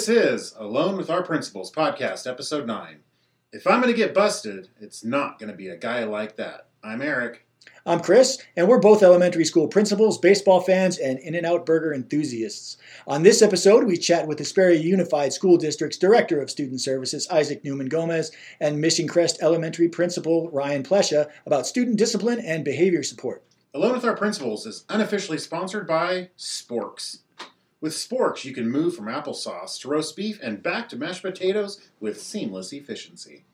This is Alone with Our Principals podcast, episode 9. If I'm going to get busted, it's not going to be a guy like that. I'm Eric. I'm Chris, and we're both elementary school principals, baseball fans, and In N Out Burger enthusiasts. On this episode, we chat with Hesperia Unified School District's Director of Student Services, Isaac Newman Gomez, and Mission Crest Elementary Principal Ryan Plesha about student discipline and behavior support. Alone with Our Principals is unofficially sponsored by Sporks. With Sporks, you can move from applesauce to roast beef and back to mashed potatoes with seamless efficiency.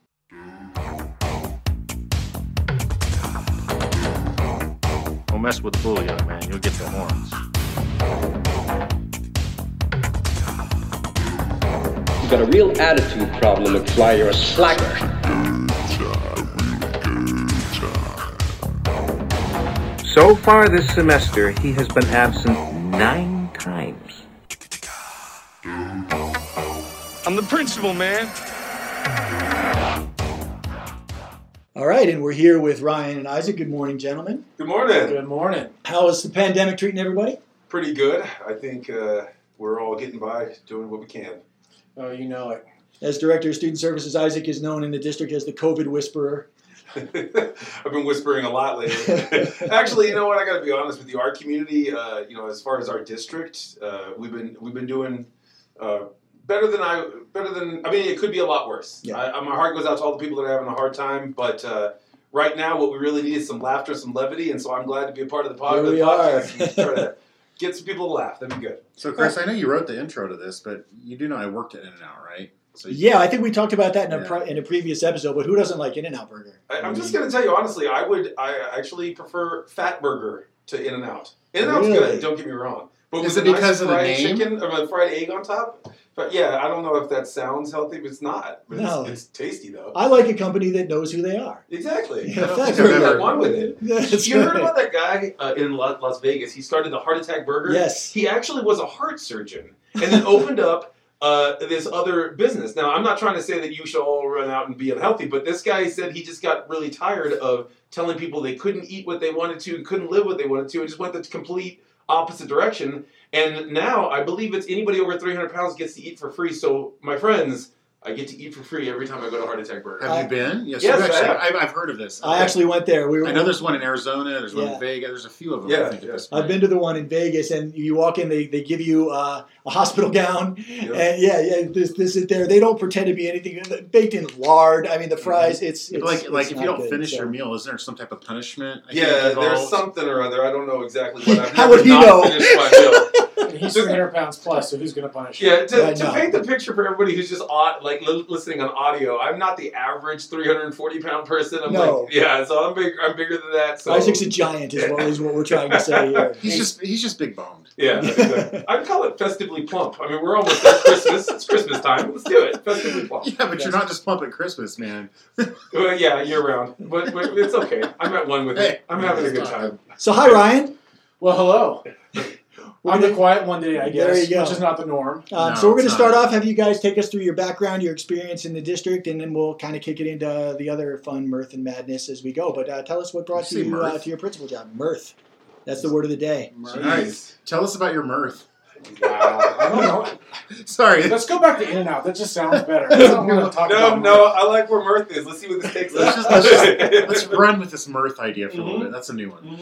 Don't mess with the bull young man. You'll get the horns. You got a real attitude problem, McFly. You're a slacker. So far this semester, he has been absent nine times. I'm the principal, man. All right, and we're here with Ryan and Isaac. Good morning, gentlemen. Good morning. Good morning. How is the pandemic treating everybody? Pretty good. I think uh, we're all getting by, doing what we can. Oh, you know it. As Director of Student Services, Isaac is known in the district as the COVID whisperer. I've been whispering a lot lately. Actually, you know what? I got to be honest with you. Our community, uh, you know, as far as our district, uh, we've been we've been doing uh, better than I better than. I mean, it could be a lot worse. Yeah. I, my heart goes out to all the people that are having a hard time, but. Uh, Right now, what we really need is some laughter, some levity, and so I'm glad to be a part of the, pod- Here the we are. podcast and try to get some people to laugh. That'd be good. So, Chris, I know you wrote the intro to this, but you do know I worked at In and Out, right? So Yeah, I think we talked about that in a, Yeah. pre- in a previous episode, but who doesn't like In N Out Burger? I, I'm just gonna tell you honestly, I would I actually prefer Fat Burger to In and Out. In and Out's Really? good. Don't get me wrong. But Is it because nice of the name? chicken or a fried egg on top? But yeah, I don't know if that sounds healthy, but it's not. But No. it's, it's tasty though. I like a company that knows who they are. exactly. Yeah, I don't Fat think I've Burger. got one with it. That's you heard about that guy uh, in La- Las Vegas? He started the Heart Attack Burger. Yes. He actually was a heart surgeon and then opened up uh, this other business. Now, I'm not trying to say that you should all run out and be unhealthy, but this guy said he just got really tired of telling people they couldn't eat what they wanted to and couldn't live what they wanted to and just went the complete opposite direction. And now I believe it's anybody over 300 pounds gets to eat for free. So, my friends, I get to eat for free every time I go to Heart Attack Burger. Have I- you been? Yes, Yes, you I actually, have. I've, I've heard of this. I actually went there. We were, I know there's one in Arizona. There's one in Vegas. There's a few of them. Yeah, I think yeah. at this point. I've been to the one in Vegas, and you walk in, they, they give you uh, a hospital gown, and yeah, yeah, this this is there. They don't pretend to be anything baked in lard. I mean, the fries, it's, Yeah, it's but like, it's like if you don't good, finish so. your meal, isn't there some type of punishment? I Yeah, there's something or other. I don't know exactly what. I've How would he not know? finished my meal. And he's 300 pounds plus, so who's going to punish you? Yeah, to, Yeah, I to paint the picture for everybody who's just on, like li- listening on audio, I'm not the average 340 pound person. I'm No. like, yeah, so I'm big. I'm bigger than that. So Isaac's a giant, is what, is what we're trying to say here. He's just he's just big boned. yeah, exactly. I'd call it festively plump. I mean, we're almost at Christmas. It's Christmas time. Let's do it. Festively plump. Yeah, but you're not just plump at Christmas, man. Well, yeah, year round, but, but it's okay. I'm at one with it. I'm having a good time. So, hi, Ryan. Well, hello. We're I'm gonna- the quiet one day, I guess. There you go. which is not the norm. Um, No, so we're going to start off. Have you guys take us through your background, your experience in the district, and then we'll kind of kick it into the other fun mirth and madness as we go. But uh, tell us what brought You you uh, to your principal job. Mirth. That's the word of the day. Nice. Tell us about your mirth. Wow. I don't know. Sorry. Let's go back to In and Out. That just sounds better. I don't want to talk No, about no, I like where mirth is. Let's see what this takes Let's just, let's, just, let's run with this mirth idea for a little bit. That's a new one.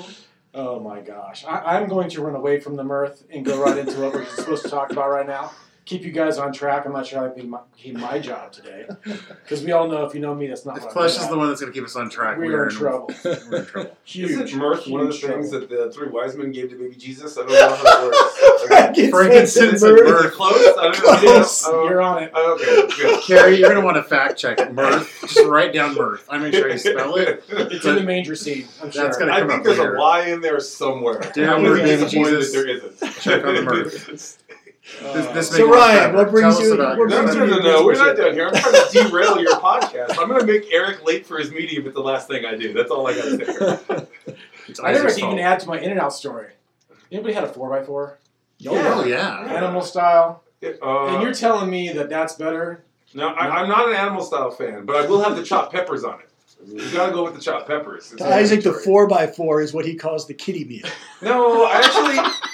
Oh my gosh. I, I'm going to run away from the mirth and go right into what we're supposed to talk about right now. Keep you guys on track. I'm not sure I think my, keep my job today. Because we all know if you know me, that's not If what is the one that's going to keep us on track, We we are in trouble. We're in trouble. Huge. Isn't mirth one of the huge things that the three wise men gave to baby Jesus? I don't know how that works. Frankincense and Is mirth. close? I don't know. Close. Yeah. Oh, You're on it. Oh, okay, good. Carrie, you're going to want to fact check mirth. Just write down mirth. I make sure you spell it. It's in the manger scene, I'm sure. That's gonna I come think up there's later. a Y in there somewhere. Dear I'm Lord, baby disappointed Jesus, that there isn't. Check on the mirth. Uh, This, this So, Ryan, what brings Tell us you- what brings yourself. no, you- no, no. We're not done here. I'm trying to derail your podcast. I'm going to make Eric late for his meeting if it's the last thing I do. That's all I got to say. It's I never even add to my In and Out story. Anybody had a 4x4? Oh, yeah. Animal style? Uh, and you're telling me that that's better? no, I, I'm not an animal style fan, but I will have the chopped peppers on it. You got to go with the chopped peppers. It's To Isaac, the 4x4 is what he calls the kitty meal. No, I actually,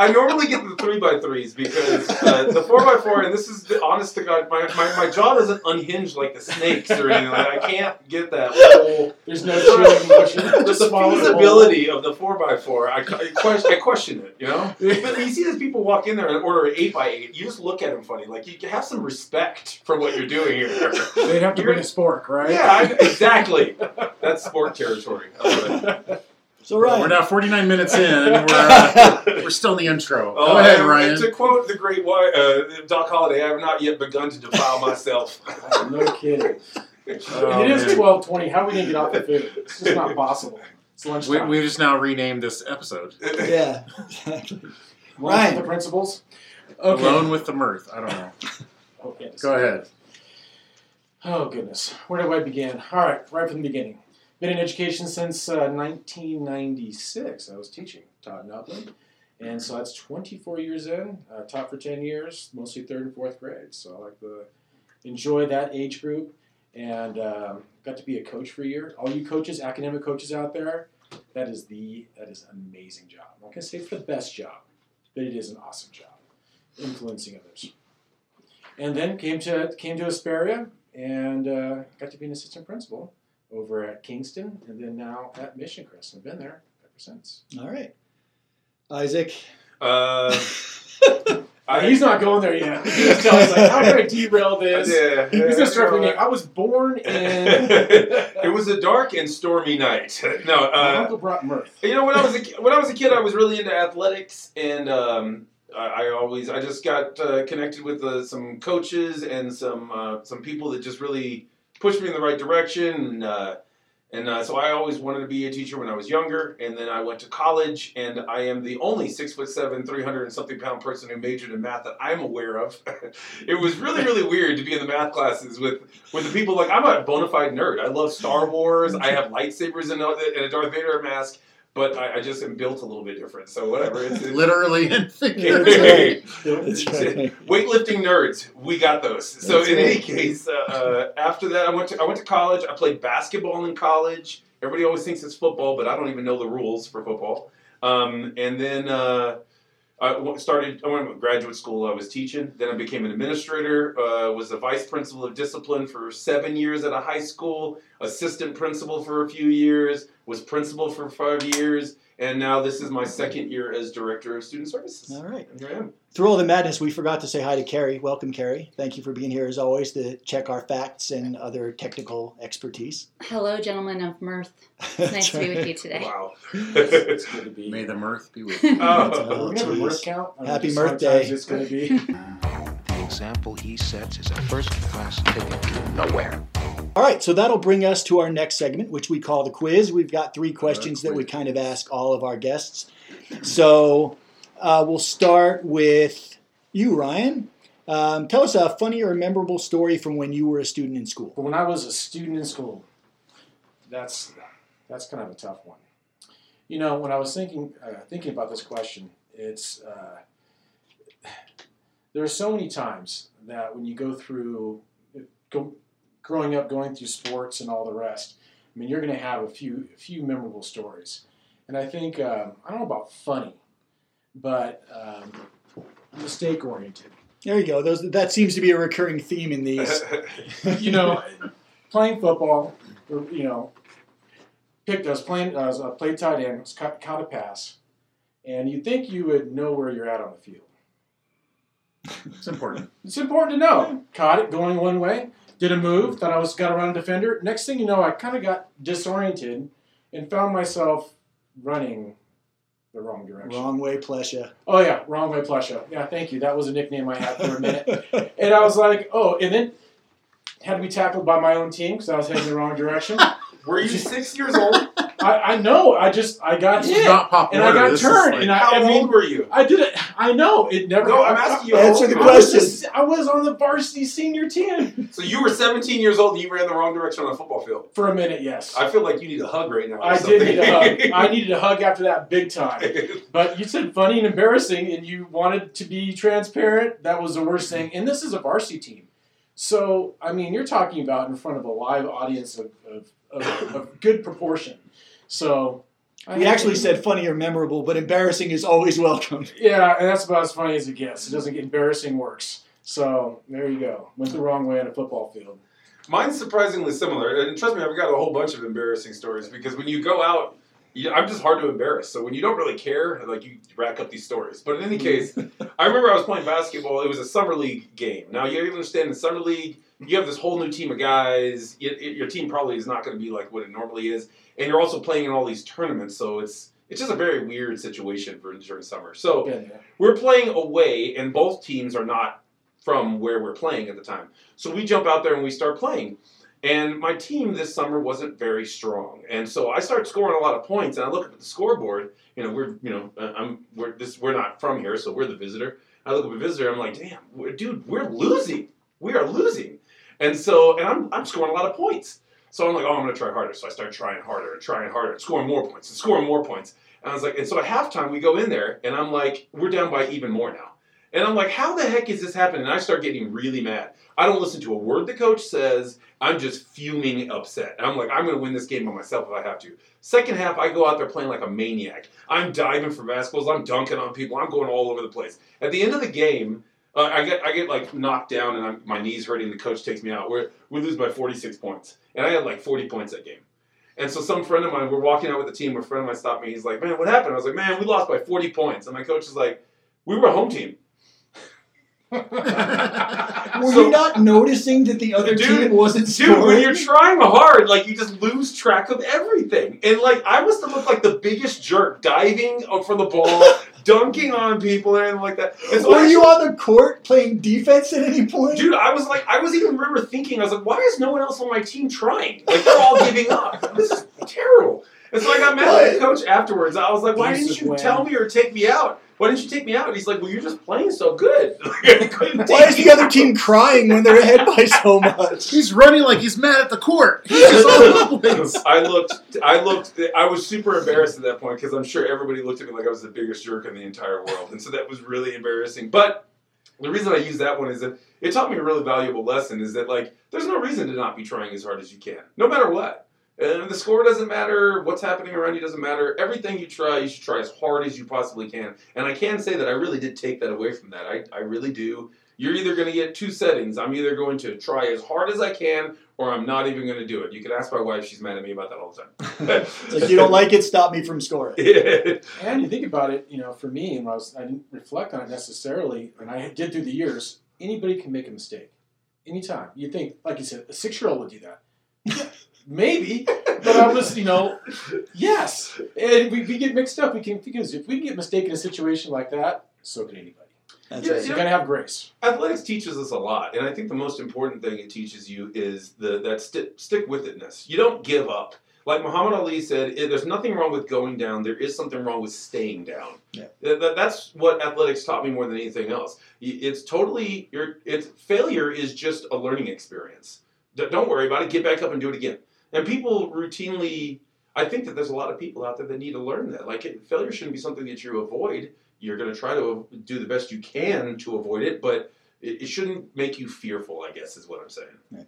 I normally get the three by threes because uh, the four by four, and this is the honest to God, my, my, my jaw doesn't unhinge like the snakes or anything. Like, I can't get that whole. There's no chewing motion. The, Just the swallow it feasibility of the four by four, I, I, question, I question it. You know, but you see these people walk in there and order an eight by eight. You just look at them funny. Like you have some respect for what you're doing here. They'd have to You're- bring a spork, right? Yeah, I, exactly. That's spork territory. I love it. So Ryan, We're now 49 minutes in, and we're, uh, we're still in the intro. Go ahead, Ryan. and To quote the great uh, Doc Holliday, I have not yet begun to defile myself. no kidding. Oh, it is 1220. How are we gonna get off the food? It's just not possible. It's We, lunchtime. we've just now renamed this episode yeah, exactly. Lunch Ryan. the principles. Okay. "Alone with the Mirth." I don't know. Okay. Go ahead. Oh goodness, where do I begin? All right, right from the beginning. Been in education since uh, 1996. I was teaching, taught in Upland, and so that's 24 years in. Uh, taught for 10 years, mostly third and fourth grade. So I like to enjoy that age group, and um, got to be a coach for a year. All you coaches, academic coaches out there, that is the that is an amazing job. I'm not gonna say it's the best job, but it is an awesome job, influencing others. And then came to came to Hesperia and uh, got to be an assistant principal over at Kingston, and then now at Mission Crest. I've been there ever since. All right, Isaac. Uh, he's not going there yet. He's like, how do I derail this? Yeah, He's gonna start thinking, I was born in. it was a dark and stormy night. No, My uh, uncle brought mirth. you know when I was a, when I was a kid, I was really into athletics, and um, I, I always I just got uh, connected with uh, some coaches and some uh, some people that just really pushed me in the right direction. And, uh, and uh, so I always wanted to be a teacher when I was younger, and then I went to college, and I am the only six foot seven, three hundred and something pound person who majored in math that I'm aware of. it was really, really weird to be in the math classes with with the people like I'm a bona fide nerd. I love Star Wars. I have lightsabers and a Darth Vader mask, but I, I just am built a little bit different. So whatever. It's, it's, Literally and That's figuratively. right. That's right. weightlifting nerds, we got those. So That's in right. any case, uh, uh, after that, I went to I went to college. I played basketball in college. Everybody always thinks it's football, but I don't even know the rules for football. Um, and then uh, I started. I went to graduate school. I was teaching. Then I became an administrator. Uh, was the vice principal of discipline for seven years at a high school. Assistant principal for a few years. Was principal for five years. And now this is my second year as director of student services. All right. And here I am. Through all the madness, we forgot to say hi to Carrie. Welcome, Carrie. Thank you for being here as always to check our facts and other technical expertise. Hello, gentlemen of mirth. It's nice to be with you today. Wow. It's good to be. May the mirth be with oh. you. Oh. We're have a mirth count. Happy just Mirth Day. It's gonna be. The example he sets is a first class ticket to nowhere. All right, so that'll bring us to our next segment, which we call the quiz. We've got three questions that we kind of ask all of our guests. So uh, we'll start with you, Ryan. Um, tell us a funny or memorable story from when you were a student in school. When I was a student in school, that's that's kind of a tough one. You know, when I was thinking uh, thinking about this question, it's uh, there are so many times that when you go through go, growing up, going through sports and all the rest. I mean, you're going to have a few a few memorable stories, and I think um, I don't know about funny, but um, mistake oriented. There you go. Those that seems to be a recurring theme in these. you know, playing football, you know, picked I was playing, I was uh, played tight end, was caught, caught a pass, and you'd think you would know where you're at on the field. It's important. It's important to know. Caught it going one way, did a move, thought I was got around a defender. Next thing you know, I kind of got disoriented and found myself running the wrong direction. Wrong way, Plesha. Oh yeah, wrong way, Plesha. Yeah, thank you. That was a nickname I had for a minute. And I was like, oh, and then had to be tackled by my own team because I was heading the wrong direction. Were you six years old? I, I know. I just I got This hit, not pop and I got This is turned, like- and I, How I mean, old were you? I did it. I know it never. No, I'm asking you. Answer the how old I was, question. just- I was on the varsity senior team. So you were 17 years old and you ran the wrong direction on a football field. for a minute. Yes, I feel like you need a hug right now. or I did need a hug. I needed a hug after that big time. But you said funny and embarrassing, and you wanted to be transparent. That was the worst thing. And this is a varsity team. So, I mean, you're talking about in front of a live audience of, of, of, of good proportion. So, I We actually it. said funny or memorable, but embarrassing is always welcome. Yeah, and that's about as funny as it gets. It doesn't get embarrassing works. So there you go. Went the wrong way on a football field. Mine's surprisingly similar, and trust me, I've got a whole bunch of embarrassing stories because when you go out, you, I'm just hard to embarrass. So when you don't really care, like you rack up these stories. But in any mm-hmm. case, I remember I was playing basketball. It was a summer league game. Now you understand in summer league, you have this whole new team of guys. It, it- your team probably is not going to be like what it normally is, and you're also playing in all these tournaments. So it's it's just a very weird situation for during summer. So Been there. we're playing away, and both teams are not from where we're playing at the time. So we jump out there and we start playing. And my team this summer wasn't very strong, and so I start scoring a lot of points. And I look at the scoreboard. You know, we're you know uh, I'm we're this we're not from here, so we're the visitor. I look at the visitor. I'm like, damn, we're, dude, we're losing. We are losing. And so, and I'm I'm scoring a lot of points. So I'm like, oh, I'm gonna try harder. So I start trying harder and trying harder, and scoring more points and scoring more points. And I was like, and so at halftime we go in there, and I'm like, we're down by even more now. And I'm like, how the heck is this happening? And I start getting really mad. I don't listen to a word the coach says. I'm just fuming upset. And I'm like, I'm going to win this game by myself if I have to. Second half, I go out there playing like a maniac. I'm diving for basketballs. I'm dunking on people. I'm going all over the place. At the end of the game, uh, I get I get like knocked down and I'm, my knees hurting. The coach takes me out. We're, we lose by 46 points, and I had like 40 points that game. And so some friend of mine, we're walking out with the team. A friend of mine stopped me. He's like, "Man, what happened?" I was like, "Man, we lost by 40 points." And my coach is like, "We were a home team." Were So- you not noticing that the other Dude, team wasn't Dude, when you're trying hard, like you just lose track of everything. And like I must have looked like the biggest jerk, diving up for the ball, dunking on people, and everything like that. And so Were I you on the court playing defense at any point? Dude, I was like, I was even remember thinking, I was like, why is no one else on my team trying? Like they're all giving up. This is terrible. And so I got mad at the coach afterwards. I was like, why didn't you tell me or take me out? Why didn't you take me out? And he's like, well, you're just playing so good. Like, Why is the other out. team crying when they're ahead by so much? He's running like he's mad at the court. He's all the place. I looked, I looked, I was super embarrassed at that point because I'm sure everybody looked at me like I was the biggest jerk in the entire world, and so that was really embarrassing. But the reason I use that one is that it taught me a really valuable lesson: is that like there's no reason to not be trying as hard as you can, no matter what. And the score doesn't matter, what's happening around you doesn't matter. Everything you try, you should try as hard as you possibly can. And I can say that I really did take that away from that. I, I really do. You're either going to get two settings. I'm either going to try as hard as I can, or I'm not even going to do it. You can ask my wife; she's mad at me about that all the time. It's like you don't like it, stop me from scoring. Yeah. And you think about it, you know, for me, and I was I didn't reflect on it necessarily, and I did through the years. Anybody can make a mistake, anytime. You think, like you said, a six-year-old would do that. Yeah, maybe, but I was, you know, yes. And we, we get mixed up. We can because if we can get mistaken in a situation like that, so can anybody. That's Yeah, right. So you gotta have grace. Athletics teaches us a lot, and I think the most important thing it teaches you is the that sti- stick with itness. You don't give up. Like Muhammad Ali said, "Eh, "There's nothing wrong with going down. There is something wrong with staying down." Yeah. That- that's what athletics taught me more than anything else. It's totally your. It's failure is just a learning experience. Don't worry about it. Get back up and do it again. And people routinely. I think that there's a lot of people out there that need to learn that. Like it, failure shouldn't be something that you avoid. You're going to try to do the best you can to avoid it, but it, it shouldn't make you fearful. I guess is what I'm saying.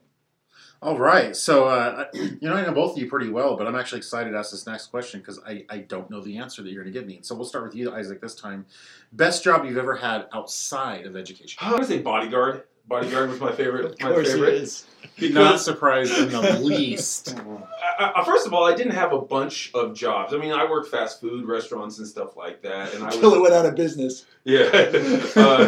All right. So, uh, you know, I know both of you pretty well, but I'm actually excited to ask this next question because I, I don't know the answer that you're going to give me. So we'll start with you, Isaac, this time. Best job you've ever had outside of education? I'm gonna say bodyguard. Bodyguard was my favorite. Of my course favorite. it is. Not Because surprised in the least. I, I, first of all, I didn't have a bunch of jobs. I mean, I worked fast food restaurants and stuff like that, and I Until it was went out of business. yeah. uh,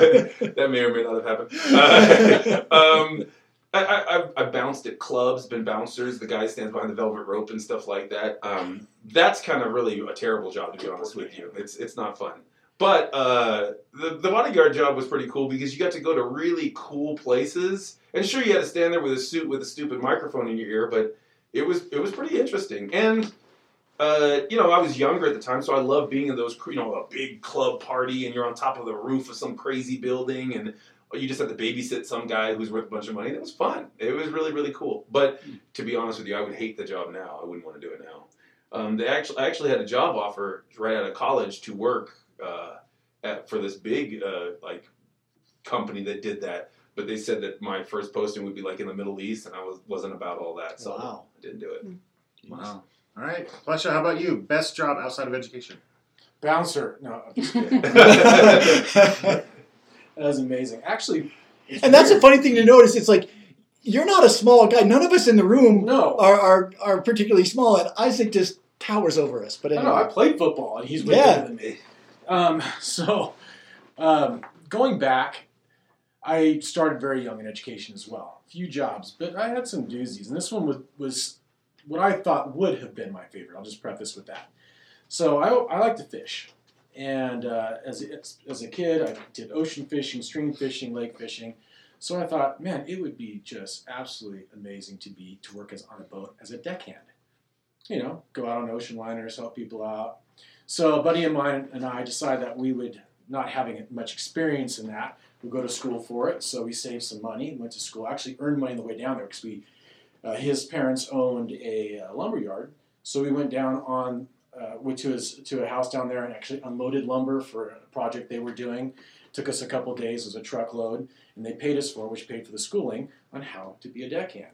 that may or may not have happened. Uh, um, I, I, I've- I bounced at clubs, been bouncers. The guy stands behind the velvet rope and stuff like that. Um, that's kind of really a terrible job, to be honest with you. It's it's not fun. But uh, the the bodyguard job was pretty cool because you got to go to really cool places. And sure, you had to stand there with a suit with a stupid microphone in your ear, but it was it was pretty interesting. And uh, you know, I was younger at the time, so I loved being in those, you know, a big club party, and you're on top of the roof of some crazy building, and you just have to babysit some guy who's worth a bunch of money. That was fun. It was really, really cool. But to be honest with you, I would hate the job now. I wouldn't want to do it now. Um, they actually, I actually had a job offer right out of college to work uh, at, for this big uh, like company that did that. But they said that my first posting would be like in the Middle East, and I was wasn't about all that, so Wow. I didn't do it. Wow. All right, Plesha, how about you? Best job outside of education? Bouncer. No, I'm just kidding. that was amazing. Actually, it's And that's a funny thing to notice. It's like you're not a small guy. None of us in the room No. are, are, are particularly small, and Isaac just towers over us. But I anyway. know. I played football, and he's way Yeah. better than me. Um, so, um, going back, I started very young in education as well. A few jobs, but I had some doozies, and this one was, was what I thought would have been my favorite. I'll just preface with that. So I, I like to fish, and uh, as a, as a kid, I did ocean fishing, stream fishing, lake fishing. So I thought, man, it would be just absolutely amazing to be to work as on a boat as a deckhand. You know, go out on ocean liners, help people out. So a buddy of mine and I decided that we would, not having much experience in that, we'd go to school for it. So we saved some money, went to school, actually earned money on the way down there because we, uh, his parents owned a uh, lumber yard. So we went down on, uh, went to his to a house down there and actually unloaded lumber for a project they were doing. Took us a couple days, was a truckload, and they paid us for, which paid for the schooling on how to be a deckhand.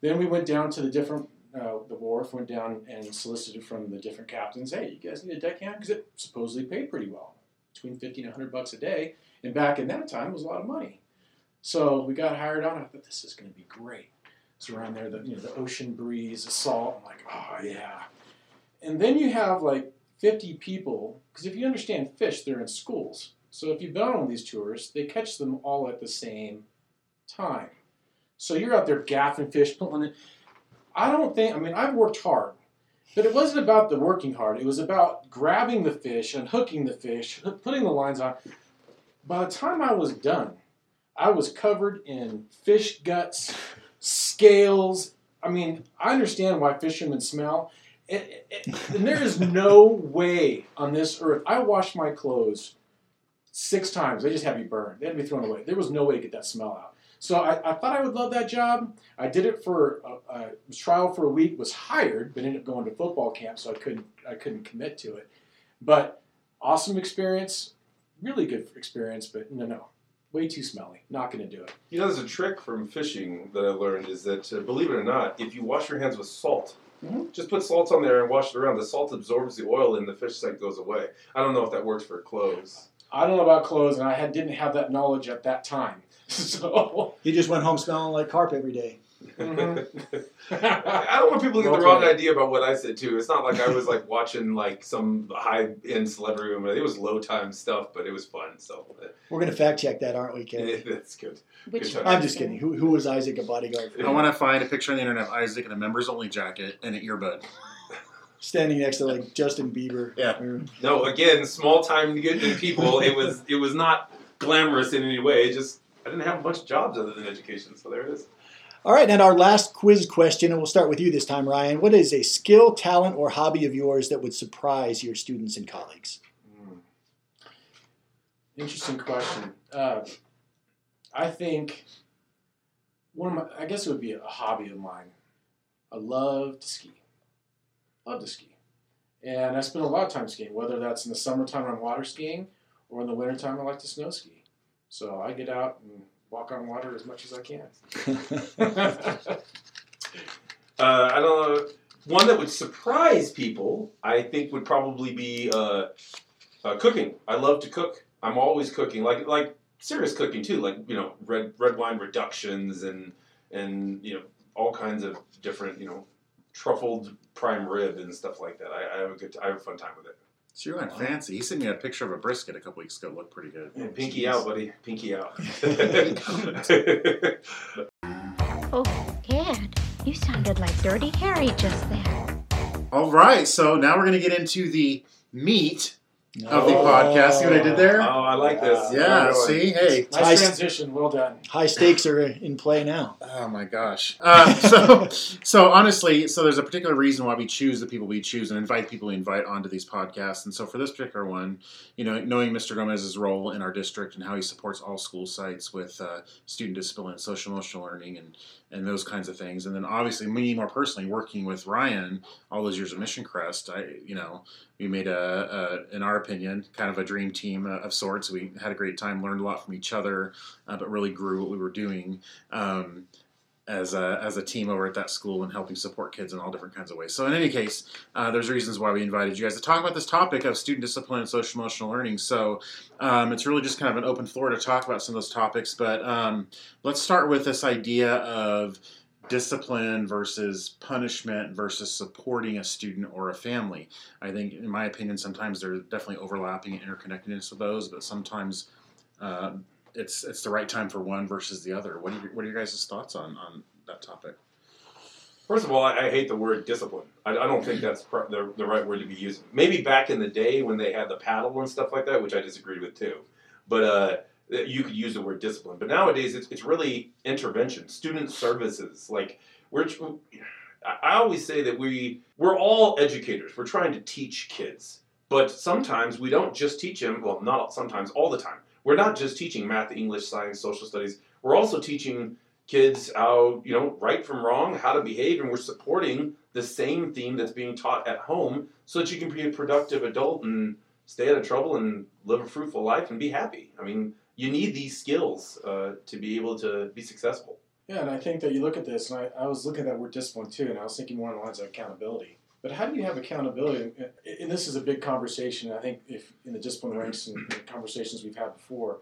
Then we went down to the different uh, the wharf, went down and solicited from the different captains, hey, you guys need a deckhand? Because it supposedly paid pretty well, between 50 and 100 bucks a day. And back in that time, it was a lot of money. So we got hired on. I thought, this is going to be great. So around there, the, you know, the ocean breeze, the salt. I'm like, oh, yeah. And then you have like 50 people, because if you understand fish, they're in schools. So if you've been on these tours, they catch them all at the same time. So you're out there gaffing fish, pulling it. I don't think, I mean, I've worked hard, but it wasn't about the working hard. It was about grabbing the fish, unhooking the fish, putting the lines on. By the time I was done, I was covered in fish guts, scales. I mean, I understand why fishermen smell. It, it, and there is no way on this earth. I washed my clothes six times. They just had be burned. They had to be thrown away. There was no way to get that smell out. So I, I thought I would love that job. I did it for a, a was trial for a week. Was hired, but ended up going to football camp, so I couldn't I couldn't commit to it. But awesome experience, really good experience. But no, no, way too smelly. Not going to do it. You know, there's a trick from fishing that I learned is that, uh, believe it or not, if you wash your hands with salt, Mhm. just put salt on there and wash it around, the salt absorbs the oil and the fish scent goes away. I don't know if that works for clothes. I don't know about clothes, and I had, didn't have that knowledge at that time. So. He just went home smelling like carp every day. Mhm. I don't want people to get the wrong idea about what I said too. It's not like I was like watching like some high end celebrity movie. It was low time stuff, but it was fun. So We're going to fact check that, aren't we, Kevin? that's good. Which Good I'm just kidding. Who, who was Isaac a bodyguard for? I want to find a picture on the internet of Isaac in a members only jacket and an earbud. Standing next to like Justin Bieber. Yeah. Or- No, again, small time people. It was it was not glamorous in any way. It just I didn't have a bunch of jobs other than education. So there it is. All right, and our last quiz question, and we'll start with you this time, Ryan. What is a skill, talent, or hobby of yours that would surprise your students and colleagues? Hmm. Interesting question. Uh, I think one of my, I guess it would be a hobby of mine. I love to ski. Love to ski. And I spend a lot of time skiing, whether that's in the summertime on water skiing or in the wintertime I like to snow ski. So I get out and walk on water as much as I can. Uh, I don't know. One that would surprise people, I think, would probably be uh, uh, cooking. I love to cook. I'm always cooking, like like serious cooking too, like you know red red wine reductions and and you know all kinds of different you know truffled prime rib and stuff like that. I, I have a good I have a fun time with it. So you're not uh-huh. fancy. He sent me a picture of a brisket a couple weeks ago. It looked pretty good. Yeah, oh, pinky jeez. out, buddy. Pinky out. Oh, Ed, you sounded like Dirty Harry just there. All right, so now we're going to get into the meat of the Oh. podcast. See what I did there? oh, I like this. Yeah, Good see? Hey. nice Nice. transition. Well done. High stakes are in play now. Oh my gosh. Uh, so, so honestly, so there's a particular reason why we choose the people we choose and invite people we invite onto these podcasts. And so for this particular one, you know, knowing Mr. Gomez's role in our district and how he supports all school sites with uh, student discipline, and social emotional learning, and and those kinds of things. And then obviously me more personally working with Ryan all those years at Mission Crest, I you know we made a, a in our opinion kind of a dream team uh, of sorts. We had a great time, learned a lot from each other, uh, but really grew what we were doing. Um, as a, as a team over at that school and helping support kids in all different kinds of ways. So in any case, uh, there's reasons why we invited you guys to talk about this topic of student discipline and social emotional learning. So um, it's really just kind of an open floor to talk about some of those topics. But um, let's start with this idea of discipline versus punishment versus supporting a student or a family. I think, in my opinion, sometimes there's definitely overlapping and interconnectedness of those, but sometimes uh, it's it's the right time for one versus the other. What are your, what are your guys' thoughts on on that topic? First of all, I, I hate the word discipline. I, I don't think that's pr- the, the right word to be using. Maybe back in the day when they had the paddle and stuff like that, which I disagreed with too. But uh, you could use the word discipline. But nowadays, it's, it's really intervention, student services. Like we're, I always say that we we're all educators. We're trying to teach kids, but sometimes we don't just teach them. Well, not sometimes, all the time. We're not just teaching math, English, science, social studies. We're also teaching kids how you know right from wrong, how to behave, and we're supporting the same theme that's being taught at home, so that you can be a productive adult and stay out of trouble and live a fruitful life and be happy. I mean, you need these skills uh, to be able to be successful. Yeah, and I think that you look at this, and I, I was looking at that word discipline too, and I was thinking more on the lines of accountability. But how do you have accountability? And this is a big conversation. I think if in the discipline ranks and conversations we've had before,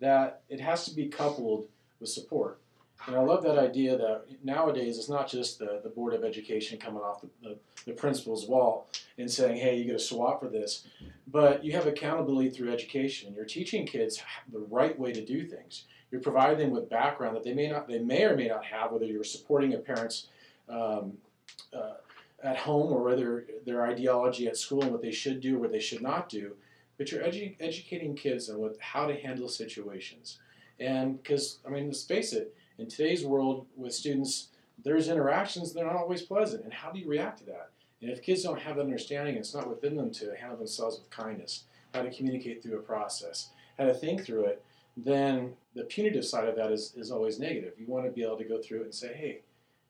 that it has to be coupled with support. And I love that idea that nowadays it's not just the, the Board of Education coming off the, the, the principal's wall and saying, hey, you get a swap for this, but you have accountability through education. You're teaching kids the right way to do things. You're providing them with background that they may not, they may or may not have, whether you're supporting a parent's um, uh, at home or whether their ideology at school and what they should do or what they should not do. But you're edu- educating kids on what, how to handle situations. And because, I mean, let's face it, in today's world with students, there's interactions that are not always pleasant. And how do you react to that? And if kids don't have that understanding, it's not within them to handle themselves with kindness, how to communicate through a process, how to think through it, then the punitive side of that is, is always negative. You want to be able to go through it and say, hey,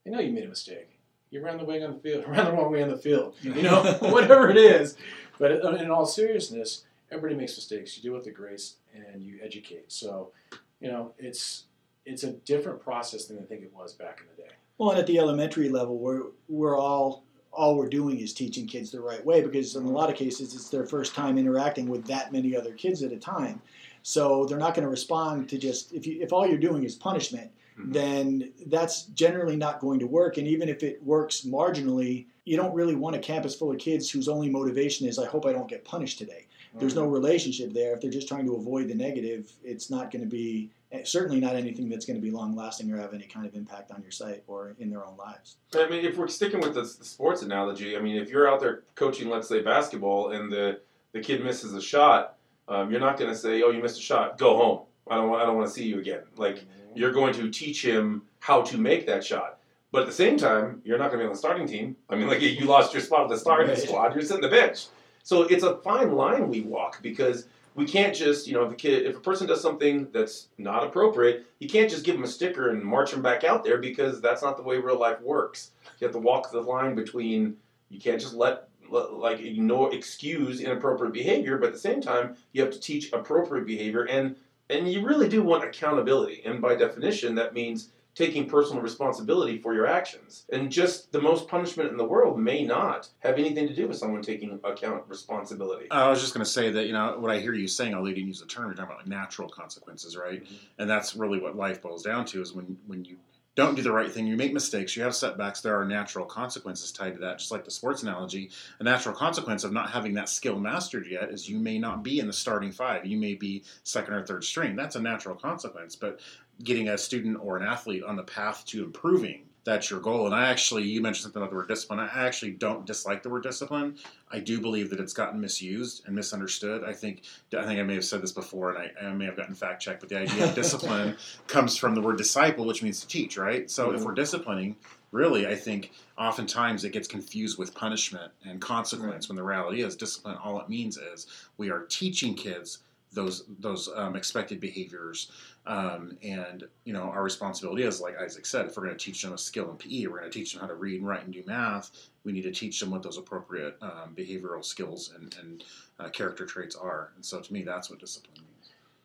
I know you made a mistake. You ran the way on the field, ran the wrong way on the field. You know, whatever it is. But uh, in all seriousness, everybody makes mistakes. You do it with the grace and you educate. So, you know, it's it's a different process than I think it was back in the day. Well, and at the elementary level, we're we're all all we're doing is teaching kids the right way because in a lot of cases it's their first time interacting with that many other kids at a time. So they're not going to respond to just if you if all you're doing is punishment, mm-hmm. then that's generally not going to work. And even if it works marginally, you don't really want a campus full of kids whose only motivation is I hope I don't get punished today. Mm-hmm. There's no mm-hmm. relationship there. If they're just trying to avoid the negative, it's not going to be certainly not anything that's going to be long lasting or have any kind of impact on your site or in their own lives. I mean, if we're sticking with the, the sports analogy, I mean, if you're out there coaching, let's say basketball, and the the kid misses a shot, um, you're not going to say, "Oh, you missed a shot. Go home. I don't. I don't want to see you again." Like mm-hmm. you're going to teach him how to make that shot. But at the same time, you're not going to be on the starting team. I mean, like you lost your spot on the starting right. squad. You're sitting the bench. So it's a fine line we walk because we can't just, you know, if a kid, if a person does something that's not appropriate, you can't just give them a sticker and march them back out there because that's not the way real life works. You have to walk the line between. You can't just let, let like ignore, excuse inappropriate behavior, but at the same time, you have to teach appropriate behavior, and and you really do want accountability. And by definition, that means taking personal responsibility for your actions. And just the most punishment in the world may not have anything to do with someone taking account responsibility. I was just going to say that, you know, what I hear you saying, I'll you use the term, you're talking about like natural consequences, right? Mm-hmm. And that's really what life boils down to is when, when you don't do the right thing, you make mistakes, you have setbacks, there are natural consequences tied to that. Just like the sports analogy, a natural consequence of not having that skill mastered yet is you may not be in the starting five. You may be second or third string. That's a natural consequence. But getting a student or an athlete on the path to improving that's your goal. And I actually, you mentioned something about the word discipline. I actually don't dislike the word discipline. I do believe that it's gotten misused and misunderstood. I think, I think I may have said this before, and I, I may have gotten fact checked. But the idea of discipline comes from the word disciple, which means to teach, right? So mm-hmm. if we're disciplining, really, I think oftentimes it gets confused with punishment and consequence. Right. When the reality is, discipline. All it means is we are teaching kids those those um, expected behaviors um, and you know our responsibility is like isaac said if we're going to teach them a skill in pe we're going to teach them how to read and write and do math we need to teach them what those appropriate um, behavioral skills and, and uh, character traits are and so to me that's what discipline means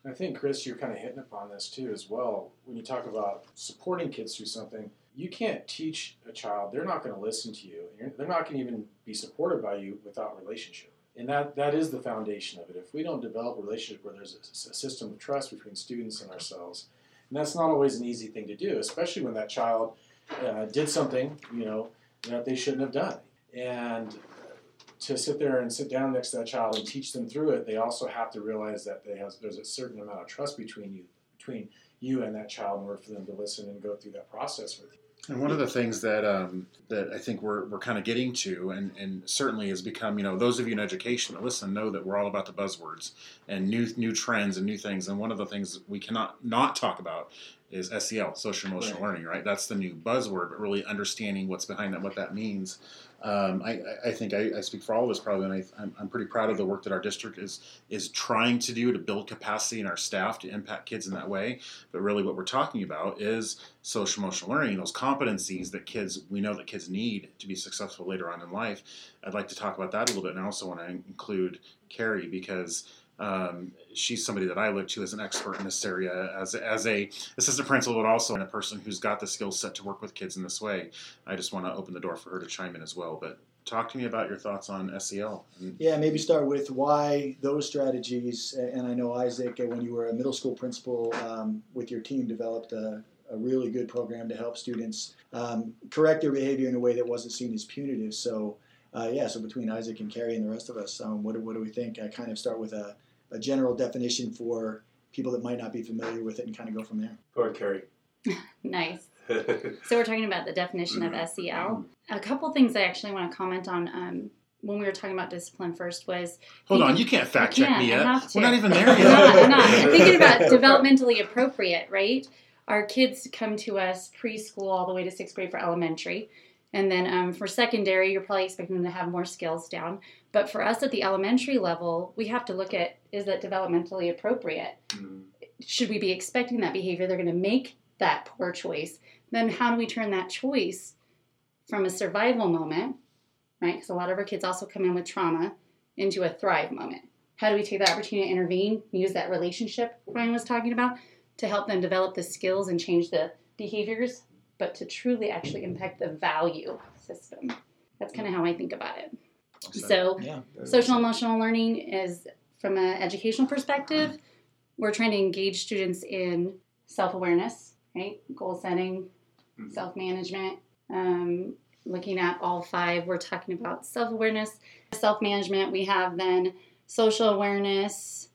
I think, Chris, you're kind of hitting upon this too as well. When you talk about supporting kids through something, you can't teach a child; they're not going to listen to you. They're not going to even be supported by you without relationship, and that that is the foundation of it. If we don't develop a relationship where there's a system of trust between students and ourselves, and that's not always an easy thing to do, especially when that child uh, did something you know that they shouldn't have done, and to sit there and sit down next to that child and teach them through it, they also have to realize that have, there's a certain amount of trust between you between you and that child in order for them to listen and go through that process with you. And one of the things that um, that I think we're, we're kind of getting to, and, and certainly has become, you know, those of you in education that listen know that we're all about the buzzwords and new new trends and new things. And one of the things we cannot not talk about is SEL, social emotional Right. learning, right? That's the new buzzword, but really understanding what's behind that, what that means. Um, I, I- think I, I speak for all of us probably, and I, I'm, I'm pretty proud of the work that our district is is trying to do to build capacity in our staff to impact kids in that way. But really, what we're talking about is social emotional learning, those competencies that kids we know that kids need to be successful later on in life. I'd like to talk about that a little bit, and I also want to include Carrie because um, she's somebody that I look to as an expert in this area, as as a assistant principal, but also a person who's got the skill set to work with kids in this way. I just want to open the door for her to chime in as well. But talk to me about your thoughts on SEL. Yeah, maybe start with why those strategies. And I know Isaac, uh, when you were a middle school principal um, with your team, developed a, a really good program to help students um, correct their behavior in a way that wasn't seen as punitive. So, uh, yeah, so between Isaac and Carrie and the rest of us, um, what, do- what do we think? I kind of start with a, a general definition for people that might not be familiar with it and kind of go from there. Go ahead, Carrie. Nice. So we're talking about the definition of SEL. A couple things I actually want to comment on. Um, when we were talking about discipline first was hold on, you can't fact check me yet. We're not even there I'm yet. not, I'm not. I'm thinking about developmentally appropriate, right? Our kids come to us preschool all the way to sixth grade for elementary. And then um, for secondary, you're probably expecting them to have more skills down. But for us at the elementary level, we have to look at is that developmentally appropriate? Mm. Should we be expecting that behavior? They're going to make that poor choice. Then how do we turn that choice from a survival moment, right? Because a lot of our kids also come in with trauma into a thrive moment. How do we take that opportunity to intervene, use that relationship Ryan was talking about to help them develop the skills and change the behaviors, but to truly actually impact the value system? That's kind of how I think about it. So, Yeah. social emotional learning is from an educational perspective, we're trying to engage students in self awareness, right? Goal setting, Mhm. self management. Um, looking at all five, we're talking about self awareness, self management. We have then social awareness,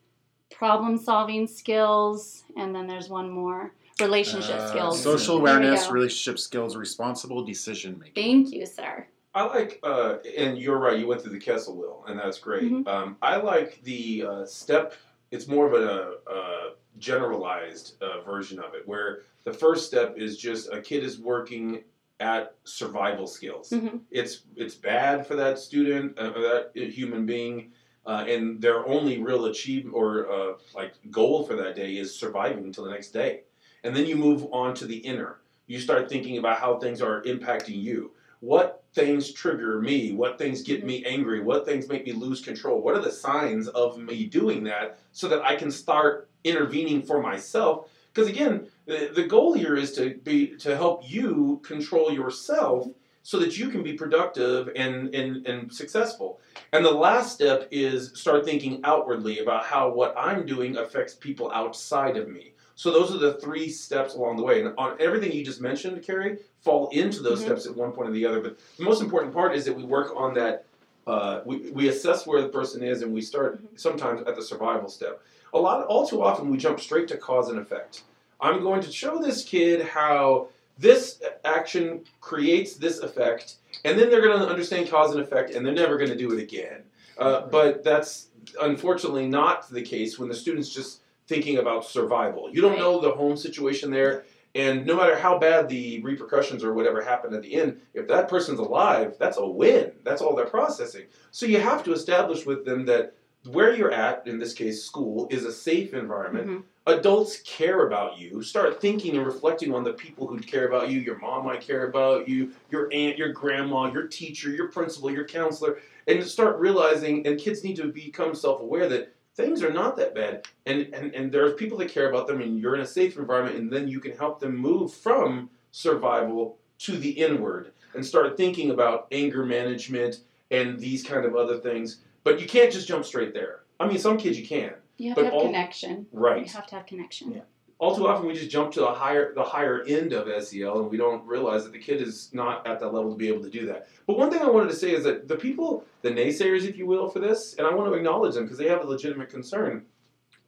problem solving skills, and then there's one more relationship Uh, skills. social awareness, relationship skills, responsible decision making. Thank you, sir. I like, uh, and you're right. You went through the CASEL wheel, and that's great. Mhm. Um, I like the uh, step. It's more of a, uh generalized uh, version of it, where the first step is just a kid is working at survival skills. Mhm. It's it's bad for that student, uh, or that human being, uh, and their only real achievement or uh, like goal for that day is surviving until the next day. And then you move on to the inner. You start thinking about how things are impacting you. What things trigger me? What things get me mm-hmm. angry? What things make me lose control? What are the signs of me doing that so that i can start intervening for myself? Because again the, the goal here is to be to help you control yourself so that you can be productive and, and, and successful. And the last step is start thinking outwardly about how what i'm doing affects people outside of me so those are the three steps along the way and on everything you just mentioned carrie fall into those Mhm. steps at one point or the other. But the most important part is that we work on that. Uh, we, we assess where the person is, and we start sometimes at the survival step. A lot, all too often, we jump straight to cause and effect. I'm going to show this kid how this action creates this effect, and then they're going to understand cause and effect, and they're never going to do it again. Uh, but that's unfortunately not the case when the student's just thinking about survival. You don't Right. know the home situation there. And no matter how bad the repercussions or whatever happened at the end, if that person's alive, that's a win. That's all they're processing. So you have to establish with them that where you're at, in this case, school, is a safe environment. Mhm. Adults care about you. Start thinking and reflecting on the people who care about you. Your mom might care about you, your aunt, your grandma, your teacher, your principal, your counselor. And start realizing, and kids need to become self aware that things are not that bad. And, and, and there's people that care about them, and you're in a safe environment, and then you can help them move from survival to the inward and start thinking about anger management and these kind of other things. But you can't just jump straight there. I mean, some kids you can. You have But to have all- connection. Right. You have to have connection. Yeah. All too often we just jump to the higher the higher end of SEL and we don't realize that the kid is not at that level to be able to do that. But one thing I wanted to say is that the people, the naysayers, if you will, for this, and I want to acknowledge them because they have a legitimate concern.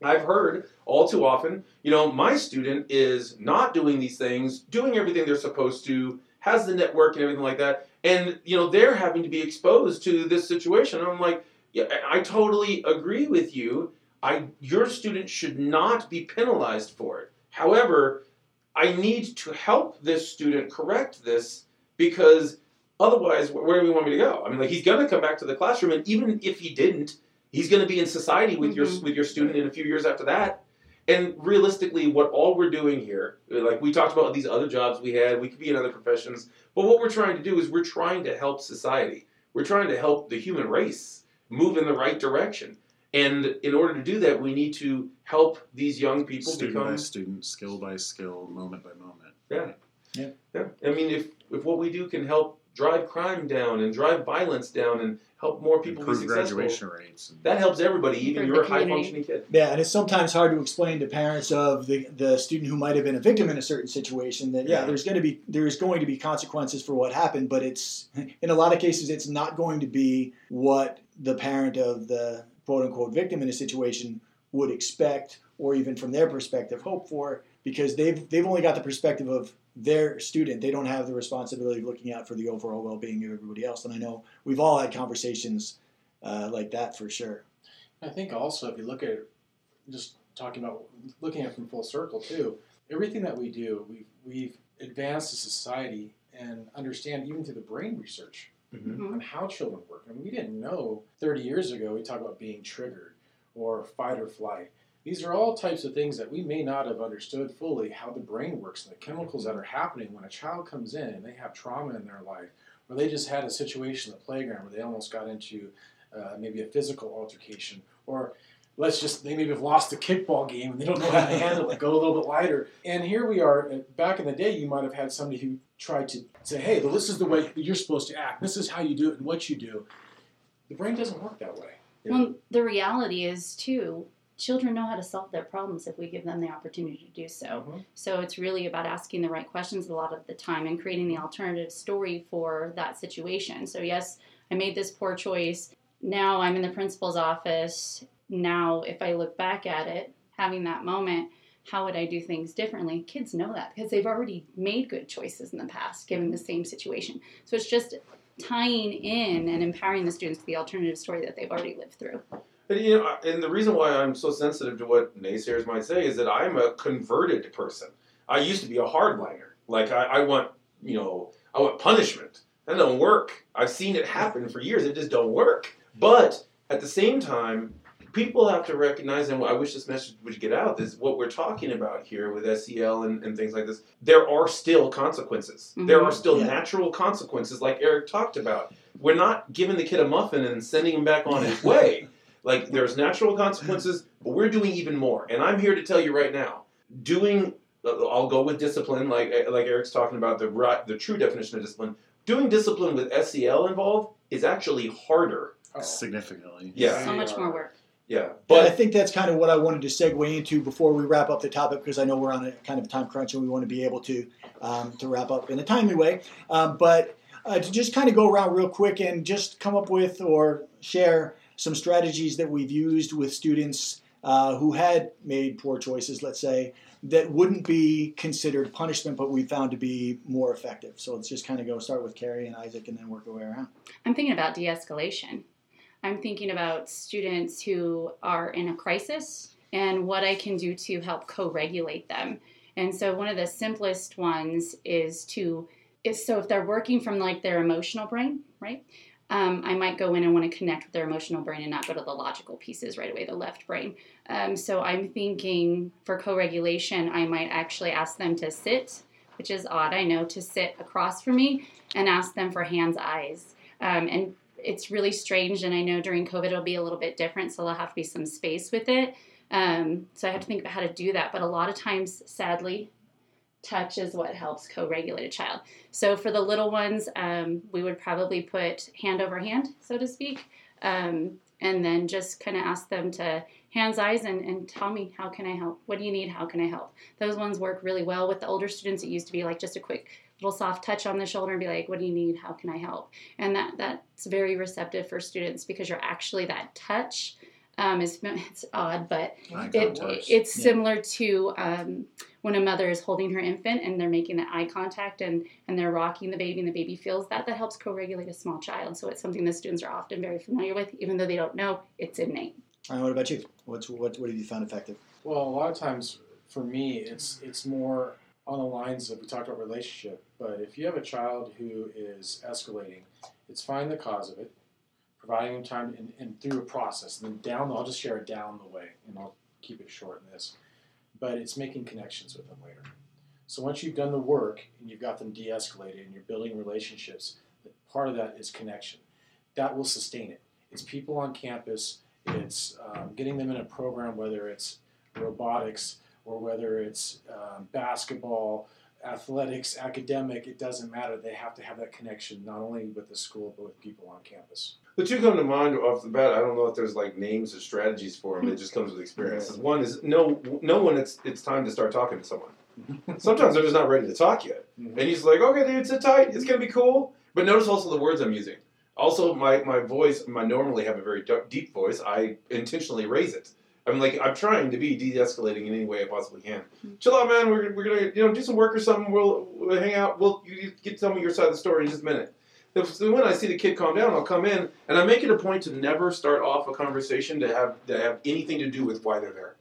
I've heard all too often, you know, my student is not doing these things, doing everything they're supposed to, has the network and everything like that, and you know they're having to be exposed to this situation. And I'm like, yeah, I I totally agree with you. I your student should not be penalized for it. However, I need to help this student correct this because otherwise, where do you want me to go? I mean, like he's going to come back to the classroom, and even if he didn't, he's going to be in society with your Mhm. with your student in a few years after that. And realistically, what all we're doing here, like we talked about these other jobs we had, we could be in other professions, but what we're trying to do is we're trying to help society. We're trying to help the human race move in the right direction. And in order to do that, we need to help these young people student become by student, skill by skill, moment by moment. yeah. Yeah. Yeah. I mean, if if what we do can help drive crime down and drive violence down and help more people Improve be successful, graduation rates. And, that helps everybody, even your high functioning kid. Yeah, and it's sometimes hard to explain to parents of the, the student who might have been a victim in a certain situation that yeah, Yeah. there's going to be there's going to be consequences for what happened, but it's in a lot of cases it's not going to be what the parent of the quote unquote victim in a situation would expect or even from their perspective hope for because they've they've only got the perspective of their student. They don't have the responsibility of looking out for the overall well-being of everybody else. And I know we've all had conversations uh, like that for sure. I think also if you look at just talking about looking at from full circle too, everything that we do, we've we've advanced as society and understand even through the brain research Mhm. on how children work. I mean, we didn't know 30 years ago. We talk about being triggered or fight or flight. These are all types of things that we may not have understood fully how the brain works and the chemicals that are happening when a child comes in and they have trauma in their life, or they just had a situation at the playground where they almost got into uh, maybe a physical altercation, or let's just they maybe have lost a kickball game and they don't know how to handle it. Go a little bit lighter. And here we are. uh, Back in the day, you might have had somebody who tried to say, "Hey, well, this is the way you're supposed to act. This is how you do it and what you do." The brain doesn't work that way. Yeah. Well, the reality is too, children know how to solve their problems if we give them the opportunity to do so. Mhm. So it's really about asking the right questions a lot of the time and creating the alternative story for that situation. So yes, I made this poor choice. Now I'm in the principal's office. Now if I look back at it, having that moment, how would I do things differently? Kids know that because they've already made good choices in the past given the same situation. So it's just tying in and empowering the students to the alternative story that they've already lived through. And you know, and the reason why I'm so sensitive to what naysayers might say is that I'm a converted person. I used to be a hardliner. Like I, I want, you know, I want punishment. That don't work. I've seen it happen for years. It just don't work. But at the same time, people have to recognize, and I wish this message would get out, is what we're talking about here with SEL and, and things like this. There are still consequences. There are mm-hmm. still Yeah. natural consequences, like Eric talked about. We're not giving the kid a muffin and sending him back on his way. Like there's natural consequences, but we're doing even more. And I'm here to tell you right now, doing uh, I'll go with discipline, like uh, like Eric's talking about the right, the true definition of discipline. Doing discipline with SEL involved is actually harder. Oh. significantly. Yeah. So much more work. Yeah, But I think that's kind of what I wanted to segue into before we wrap up the topic because I know we're on a kind of time crunch and we want to be able to um, to wrap up in a timely way. Um, but uh, to just kind of go around real quick and just come up with or share some strategies that we've used with students uh, who had made poor choices, let's say, that wouldn't be considered punishment, but we found to be more effective. So let's just kind of go start with Carrie and Isaac and then work our way around. I'm thinking about de escalation. I'm thinking about students who are in a crisis and what I can do to help co regulate them. And so, one of the simplest ones is to, is so if they're working from like their emotional brain, right? Um, I might go in and want to connect with their emotional brain and not go to the logical pieces right away, the left brain. Um, so I'm thinking for co-regulation, I might actually ask them to sit, which is odd, I know, to sit across from me and ask them for hands, eyes. Um, and it's really strange, and I know during COVID it'll be a little bit different, so there'll have to be some space with it. Um, so I have to think about how to do that. But a lot of times, sadly, touch is what helps co-regulate a child. So for the little ones, um, we would probably put hand over hand, so to speak, um, and then just kind of ask them to hands, eyes, and, and tell me how can I help? What do you need? How can I help? Those ones work really well with the older students. It used to be like just a quick little soft touch on the shoulder and be like, "What do you need? How can I help?" And that that's very receptive for students because you're actually that touch. Um, is it's odd, but it, it's Yeah. similar to um, when a mother is holding her infant and they're making that eye contact and, and they're rocking the baby and the baby feels that that helps co-regulate a small child so it's something the students are often very familiar with even though they don't know it's innate Ryan, what about you? What's what what have you found effective? Well, a lot of times for me, it's it's more on the lines of we talked about relationship. But if you have a child who is escalating, it's find the cause of it, providing them time and, and through a process. And then down, I'll just share it down the way, and I'll keep it short in this. But it's making connections with them later. So once you've done the work and you've got them de-escalated and you're building relationships, part of that is connection. That will sustain it. It's people on campus. It's um, getting them in a program, whether it's robotics or whether it's um, basketball, athletics, academic, it doesn't matter. They have to have that connection not only with the school but with people on campus. The two come to mind off the bat. I don't know if there's like names or strategies for them. It just comes with experience. One is no, know when it's it's time to start talking to someone. Sometimes they're just not ready to talk yet, Mhm. and he's like, "Okay, dude, sit tight. It's gonna be cool." But notice also the words I'm using. Also, my my voice. I normally have a very deep voice. I intentionally raise it. I'm like I'm trying to be de-escalating in any way I possibly can. Hmm. Chill out, man. We're, we're gonna you know do some work or something. We'll, we'll hang out. We'll you, you get to tell me your side of the story in just a minute. So when I see the kid calm down, I'll come in and I make it a point to never start off a conversation to have to have anything to do with why they're there.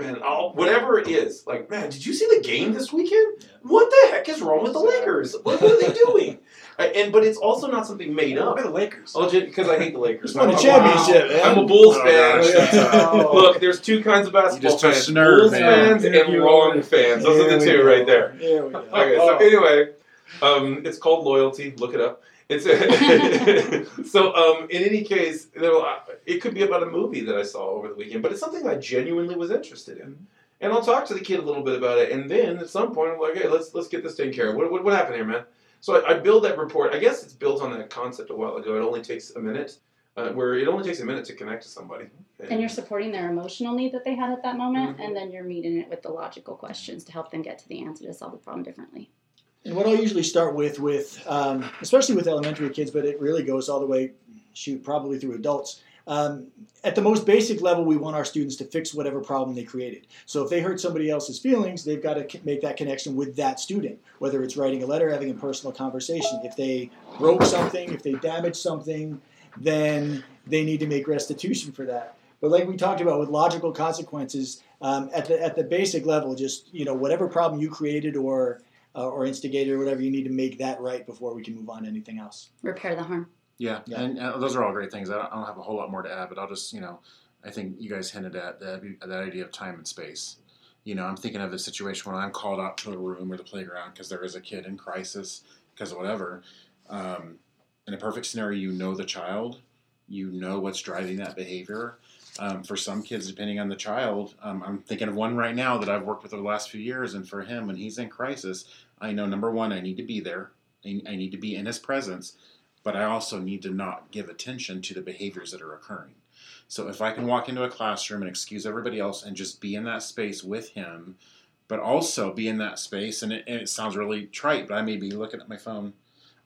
Man, I'll, whatever it is, like, man, did you see the game this weekend? What the heck is wrong with the Lakers? What, what are they doing? And but it's also not something made up. Look at the Lakers. Because I hate the Lakers. Won a I'm championship, wow. man. I'm a Bulls Oh, fan. gosh, that's, uh, Look, there's two kinds of basketball just touched fans: the Bulls man. fans There and you wrong go. fans. Those are the two go. right there. There we go. Okay, so anyway, um, it's called loyalty. Look it up. It's so. Um, in any case, it could be about a movie that I saw over the weekend, but it's something I genuinely was interested in, and I'll talk to the kid a little bit about it, and then at some point, I'm like, hey, let's let's get this taken care of. What what, what happened here, man? So I, I build that report. I guess it's built on that concept a while ago. It only takes a minute, uh, where it only takes a minute to connect to somebody. and you're supporting their emotional need that they had at that moment Mhm. and then you're meeting it with the logical questions to help them get to the answer to solve the problem differently And what I'll usually start with, with um, especially with elementary kids, but it really goes all the way, shoot, probably through adults. Um, at the most basic level, we want our students to fix whatever problem they created. So if they hurt somebody else's feelings, they've got to make that connection with that student, whether it's writing a letter, having a personal conversation. If they broke something, if they damaged something, then they need to make restitution for that. But like we talked about with logical consequences, um, at the at the basic level, just you know whatever problem you created or uh, or instigated or whatever, you need to make that right before we can move on to anything else. repair the harm Yeah, Yeah. and uh, those are all great things. I don't, I don't have a whole lot more to add, but I'll just, you know, I think you guys hinted at that, that idea of time and space. You know, I'm thinking of the situation when I'm called out to a room or the playground because there is a kid in crisis because of whatever. Um, in a perfect scenario, you know the child, you know what's driving that behavior. Um, for some kids, depending on the child, um, I'm thinking of one right now that I've worked with over the last few years, and for him, when he's in crisis, I know number one, I need to be there. I need to be in his presence but I also need to not give attention to the behaviors that are occurring. So if I can walk into a classroom and excuse everybody else and just be in that space with him, but also be in that space, and it, and it sounds really trite, but I may be looking at my phone,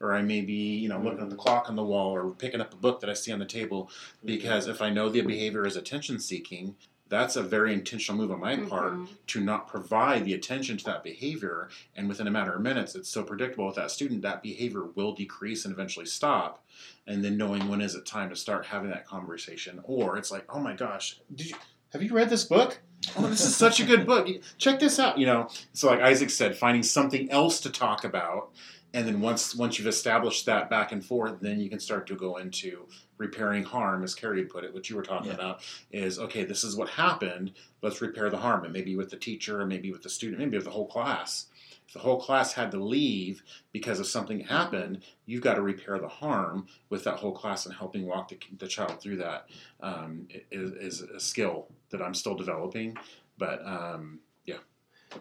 or I may be, you know, looking at the clock on the wall, or picking up a book that I see on the table, because if I know the behavior is attention seeking, that's a very intentional move on my part Mhm. to not provide the attention to that behavior. And within a matter of minutes it's so predictable with that student that behavior will decrease and eventually stop. And then knowing when is it time to start having that conversation or it's like oh my gosh did you have you read this book? Oh this is such a good book. Check this out you know? So like isaac said finding something else to talk about and then once once you've established that back and forth then you can start to go into repairing harm as carrie put it what you were talking Yeah. about is okay this is what happened let's repair the harm and maybe with the teacher or maybe with the student maybe with the whole class If the whole class had to leave because of something happened, you've got to repair the harm with that whole class and helping walk the, the child through that um, is, is a skill that I'm still developing. But um, yeah,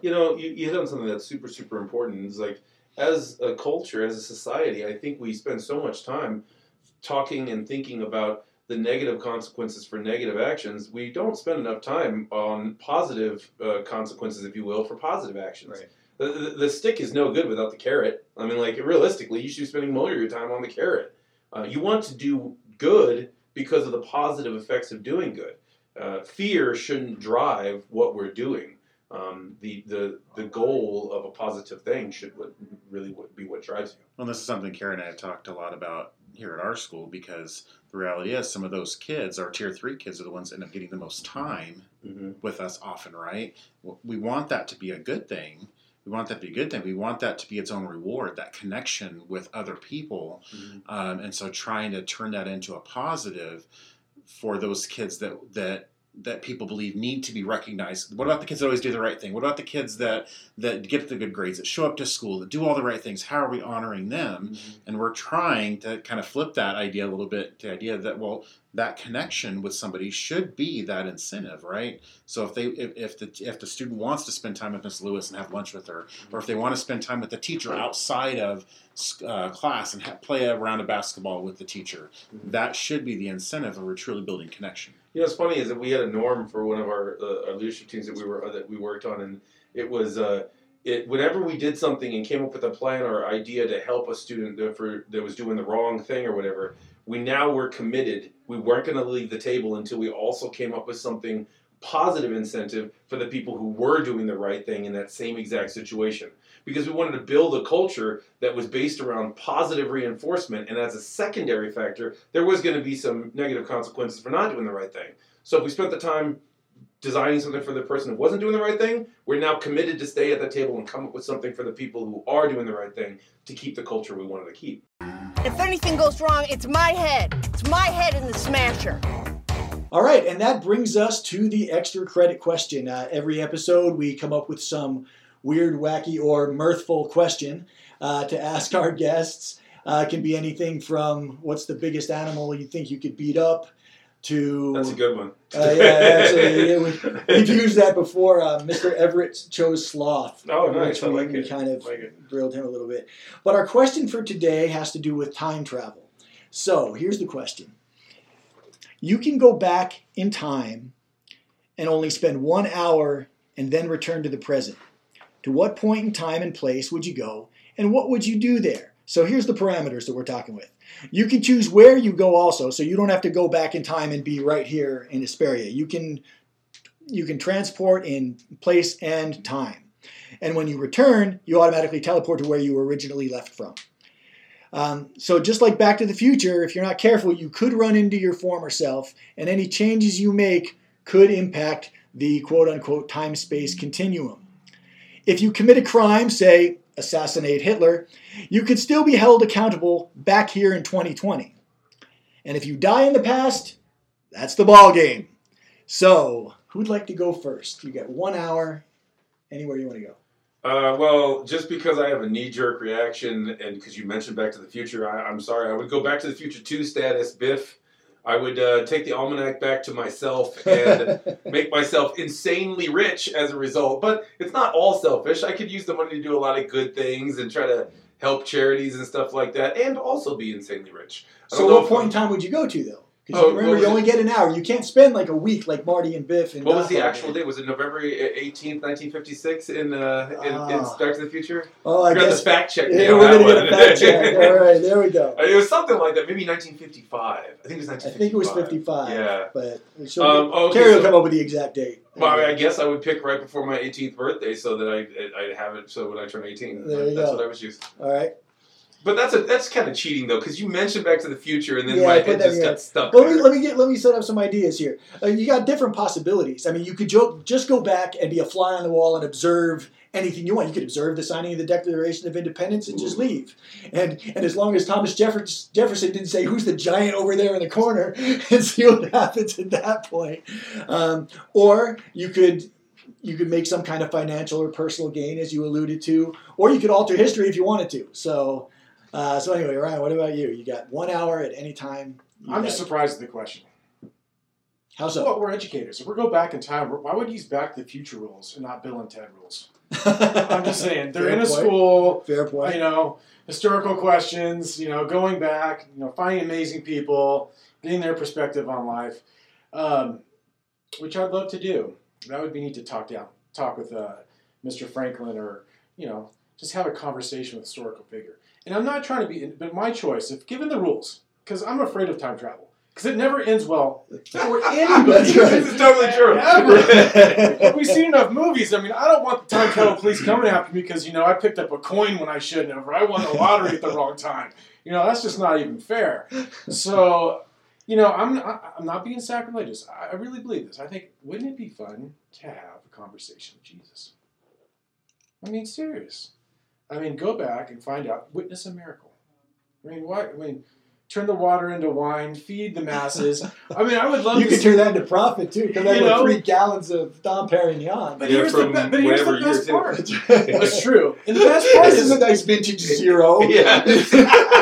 You know, you, you hit on something that's super, super important. It's like, as a culture, as a society, I think we spend so much time talking and thinking about the negative consequences for negative actions. We don't spend enough time on positive uh, consequences, if you will, for positive actions. Right. The, the, the stick is no good without the carrot. I mean, like, realistically, you should be spending more of your time on the carrot. Uh, you want to do good because of the positive effects of doing good. Uh, fear shouldn't drive what we're doing um, the, the the goal of a positive thing should what, really be what drives you. Well, this is something Karen and I have talked a lot about here at our school because the reality is some of those kids, our tier three kids, are the ones that end up getting the most time Mm-hmm. with us often, right? We want that to be a good thing. We want that to be a good thing. We want that to be its own reward, that connection with other people. Um, and so trying to turn that into a positive for those kids that, that, that people believe need to be recognized. What about the kids that always do the right thing? What about the kids that that get the good grades, that show up to school, that do all the right things? How are we honoring them? And we're trying to kind of flip that idea a little bit to the idea that well, that connection with somebody should be that incentive, right? So if they if, if the if the student wants to spend time with Miss Lewis and have lunch with her, or if they want to spend time with the teacher outside of uh, class and ha- play a round of basketball with the teacher, that should be the incentive of we're truly building connection. You know, what's funny is that we had a norm for one of our, uh, our leadership teams that we were uh, that we worked on, and it was uh, it whenever we did something and came up with a plan or idea to help a student that, for, that was doing the wrong thing or whatever, we now were committed. We weren't going to leave the table until we also came up with something positive incentive for the people who were doing the right thing in that same exact situation. Because we wanted to build a culture that was based around positive reinforcement, and as a secondary factor, there was going to be some negative consequences for not doing the right thing. So if we spent the time designing something for the person who wasn't doing the right thing, we're now committed to stay at that table and come up with something for the people who are doing the right thing to keep the culture we wanted to keep. If anything goes wrong, it's my head. It's my head in the smasher. All right, and that brings us to the extra credit question. Uh, every episode, we come up with some weird, wacky, or mirthful question uh, to ask our guests. Uh, it can be anything from what's the biggest animal you think you could beat up to. That's a good one. Uh, yeah, actually, yeah, we, we've used that before. Uh, Mr. Everett chose sloth. Oh, nice. we, like we kind of like it. grilled him a little bit. But our question for today has to do with time travel. So here's the question You can go back in time and only spend one hour and then return to the present. To what point in time and place would you go, and what would you do there? So here's the parameters that we're talking with. You can choose where you go also, so you don't have to go back in time and be right here in Hesperia. You can you can transport in place and time. And when you return, you automatically teleport to where you originally left from. Um, so just like Back to the Future, if you're not careful, you could run into your former self, and any changes you make could impact the quote unquote time space continuum. If you commit a crime, say assassinate Hitler, you could still be held accountable back here in 2020. And if you die in the past, that's the ball game. So, who'd like to go first? You got one hour, anywhere you want to go. Uh, well, just because I have a knee jerk reaction and because you mentioned Back to the Future, I, I'm sorry. I would go Back to the Future 2 status, Biff. I would uh, take the almanac back to myself and make myself insanely rich as a result. But it's not all selfish. I could use the money to do a lot of good things and try to help charities and stuff like that, and also be insanely rich. So, what point in time would you go to, though? Because Oh, remember, you only it? get an hour. You can't spend like a week like Marty and Biff. And What was the actual date? Was it November eighteenth, nineteen fifty six in uh in, in Ah. Back to the Future? Oh, I We're guess. fact check Yeah, we're gonna get a fact check. All right, there we go. It was something like that, maybe 1955. I think it was I think it was 55. Yeah. But Um, okay, Carrie will come up with the exact date. Well, I, I guess I would pick right before my 18th birthday so that I I'd have it so when I turn 18. There you that's go. what I was using. All right. But that's a that's kind of cheating though, because you mentioned Back to the Future and then Yeah, my head just got stuck. Well, let me, there. let me get let me set up some ideas here. Uh, you got different possibilities. I mean, you could jo- just go back and be a fly on the wall and observe anything you want. You could observe the signing of the Declaration of Independence and just leave. And and as long as Thomas Jefferson, Jefferson didn't say who's the giant over there in the corner, and see what happens at that point. Um, or you could you could make some kind of financial or personal gain, as you alluded to, or you could alter history if you wanted to. So, uh, so anyway, Ryan, what about you? You got one hour at any time. I'm just surprised at the question. how so? Well, we're educators. If we go back in time, why would use Back to the Future rules and not Bill and Ted rules? I'm just saying they're Fair in a point. school. Fair point. You know, historical questions. You know, going back. You know, finding amazing people, getting their perspective on life, um, which I'd love to do. That would be neat to talk down, talk with uh, Mr. Franklin, or you know, just have a conversation with a historical figure. And I'm not trying to be, but my choice, if given the rules, because I'm afraid of time travel, because it never ends well for anybody. That's right. This is totally true. Ever. We've seen enough movies. I mean, I don't want the time travel police coming after me because you know I picked up a coin when I shouldn't have, or I won the lottery at the wrong time. You know, that's just not even fair. So, you know, I'm I- I'm not being sacrilegious. I I really believe this. I think wouldn't it be fun to have a conversation with Jesus? I mean, serious. I mean, go back and find out. Witness a miracle. I mean, why? I mean, turn the water into wine. Feed the masses. I mean, I would love You to could see- turn that into profit too. Come back You with three gallons of Dom Perignon. But Yeah, here's the be- but here's the best part. That's true. And the best part This is is a nice vintage zero. Yeah.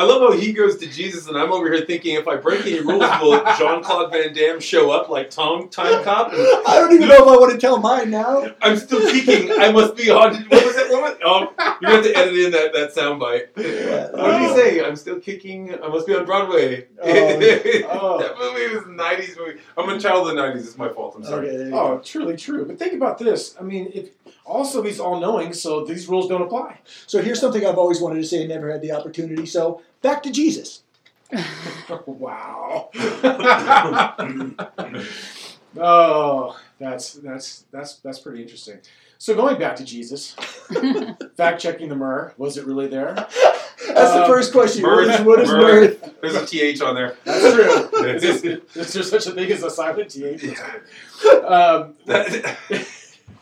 I love how he goes to Jesus, and I'm over here thinking, if I break any rules, will Jean Claude Van Damme show up like Tom Time Cop? And I don't even know if I want to tell mine now. I'm still kicking. I must be on. What was it? What was, oh, gonna have to edit in that that soundbite. What did he say? I'm still kicking. I must be on Broadway. Oh. oh. that movie was a '90s movie. I'm a child of the '90s. It's my fault. I'm sorry. Okay, Oh, go. truly true. But think about this. I mean, if also he's all knowing, so these rules don't apply. So here's something I've always wanted to say and never had the opportunity. So back to Jesus. wow. oh, that's that's that's that's pretty interesting. So going back to Jesus, fact checking the myrrh, was it really there? That's the Um, first question. What Mirth, is, what is mirth. mirth? There's a th on there. That's true. is, is there such a thing as a silent th? Um,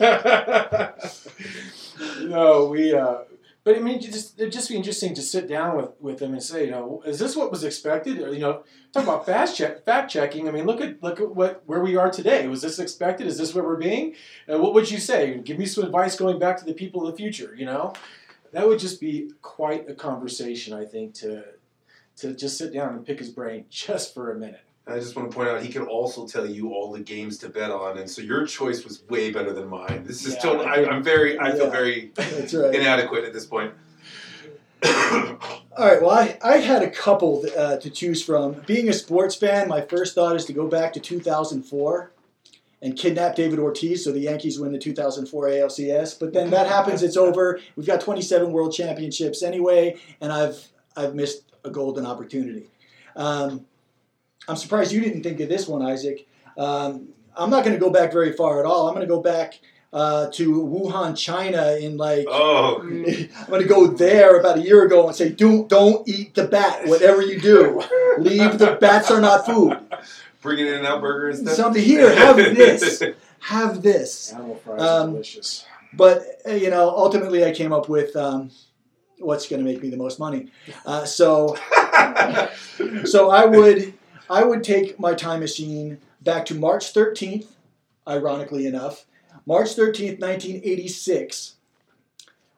no, we. Uh, but I mean, just it'd just be interesting to sit down with, with them and say, you know, is this what was expected? Or, you know, talk about fast check, fact checking. I mean, look at look at what where we are today. Was this expected? Is this where we're being? What would you say? Give me some advice going back to the people of the future. You know, that would just be quite a conversation. I think to to just sit down and pick his brain just for a minute. I just want to point out he could also tell you all the games to bet on, and so your choice was way better than mine. This is Yeah. still. I, I'm very. I feel very right. inadequate at this point. All right. Well, I, I had a couple uh, to choose from. Being a sports fan, my first thought is to go back to 2004 and kidnap David Ortiz so the Yankees win the 2004 ALCS. But then that happens, it's over. We've got 27 World Championships anyway, and I've I've missed a golden opportunity. Um, I'm surprised you didn't think of this one, Isaac. Um, I'm not going to go back very far at all. I'm going to go back uh, to Wuhan, China, in like Oh, I'm going to go there about a year ago and say, don't, don't eat the bat, whatever you do. Leave the bats are not food. bringing In-N-Out burger and stuff. Something here, have this. Have this. Animal fries Um, are delicious. But, uh, you know, ultimately I came up with um, what's going to make me the most money. Uh, so, so I would, I would take my time machine back to March 13th, ironically enough, March 13th, 1986,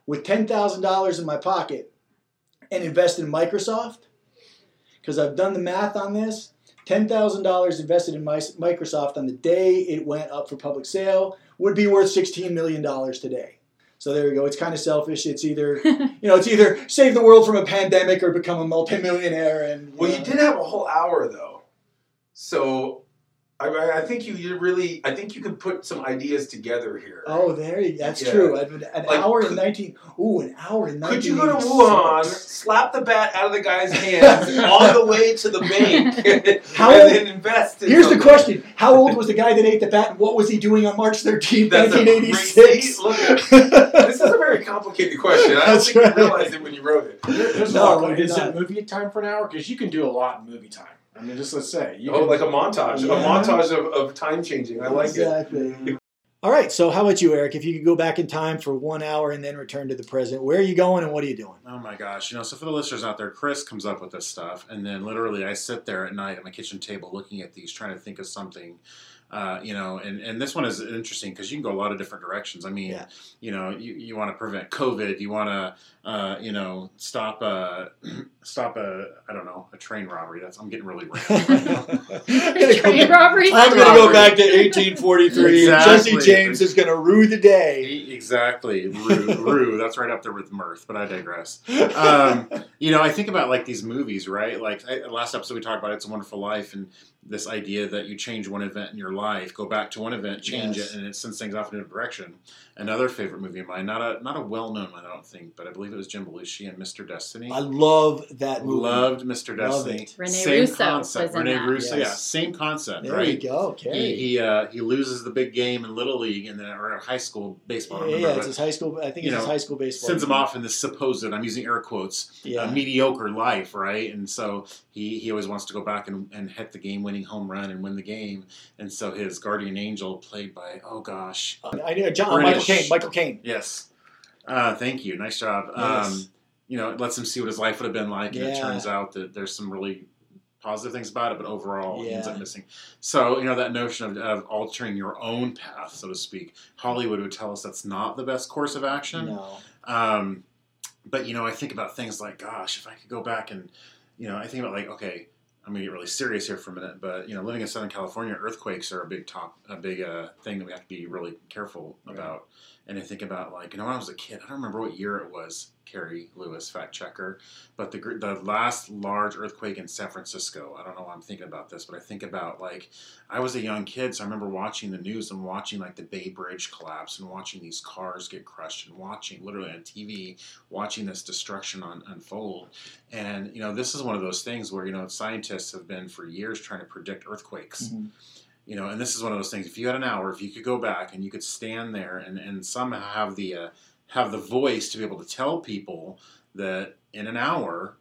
with $10,000 in my pocket and invest in Microsoft. Because I've done the math on this. $10,000 invested in my, Microsoft on the day it went up for public sale would be worth $16 million today. So there you go. It's kind of selfish. It's either, you know, it's either save the world from a pandemic or become a multimillionaire. And Well, you know. did have a whole hour though, so I, I- I think you, you really. I think you could put some ideas together here. Oh, there you. That's Yeah. true. An, an Like, hour in could- nineteen. Ooh, an hour in nineteen. Could you go to Wuhan, slap the bat out of the guy's hands on the way to the bank, How and old- then invest? In Here's the question: How old was the guy that ate the bat, and what was he doing on March thirteenth, That's a nineteen great- eighty-six? see, look at- This is a very complicated question. I don't That's think you realized it when you wrote it. There- There's No, no, I is not. it movie time for an hour? Because you can do a lot in movie time. I mean, just let's say you Oh, can, like a montage, Yeah. a montage of, of time changing. I like it. exactly. All right. So, how about you, Eric? If you could go back in time for one hour and then return to the present, where are you going and what are you doing? Oh my gosh. You know, so for the listeners out there, Chris comes up with this stuff, and then literally I sit there at night at my kitchen table looking at these, trying to think of something Uh, you know, and, and this one is interesting because you can go a lot of different directions. I mean, Yeah. you know, you, you want to prevent COVID, you want to, uh, you know, stop a, stop a, I don't know, a train robbery. That's I'm getting really random right now. Train robbery. I'm going to go back to 1843. Exactly. Jesse James is going to rue the day. Exactly, rue, rue. That's right up there with mirth. But I digress. Um, you know, I think about like these movies, right? Like I, last episode we talked about "It's a Wonderful Life" and this idea that you change one event in your life, go back to one event, change Yes. it, and it sends things off in a different direction. Another favorite movie of mine, not a not a well known one, I don't think, but I believe it was Jim Belushi and Mr. Destiny. I love that movie. Loved Mr. Love Destiny. it. Rene same Russo concept. was in Rene that. Russo, Yes. yeah, same concept, There right? you go, Carrie. He he, uh, he loses the big game in little league and then or high school baseball. Yeah, don't yeah, it's but his high school. I think you it's his high school baseball. sends him off in this supposed I'm using air quotes Yeah. uh, mediocre life, right? And so he he always wants to go back and, and hit the game winning home run and win the game. And so his guardian angel, played by oh gosh, I know John, Michael British. Caine. Michael Caine. yes, uh, thank you, nice job. Yes. Um, you know, it lets him see what his life would have been like, and it turns out that there's some really positive things about it, but overall he ends up missing. So you know that notion of, of altering your own path, so to speak. Hollywood would tell us that's not the best course of action. No. Um, but you know, I think about things like, gosh, if I could go back and, you know, I think about like, okay, I'm gonna get really serious here for a minute, but you know, living in Southern California, earthquakes are a big top, a big uh, thing that we have to be really careful about. And I think about like, you know, when I was a kid, I don't remember what year it was. Carrie Lewis, fact checker, but the the last large earthquake in San Francisco. I don't know why I'm thinking about this, but I think about like I was a young kid, so I remember watching the news and watching like the Bay Bridge collapse and watching these cars get crushed and watching literally on TV, watching this destruction on, unfold. And you know, this is one of those things where you know scientists have been for years trying to predict earthquakes. Mhm. You know, and this is one of those things. If you had an hour, if you could go back and you could stand there and, and somehow have the uh, have the voice to be able to tell people that in an hour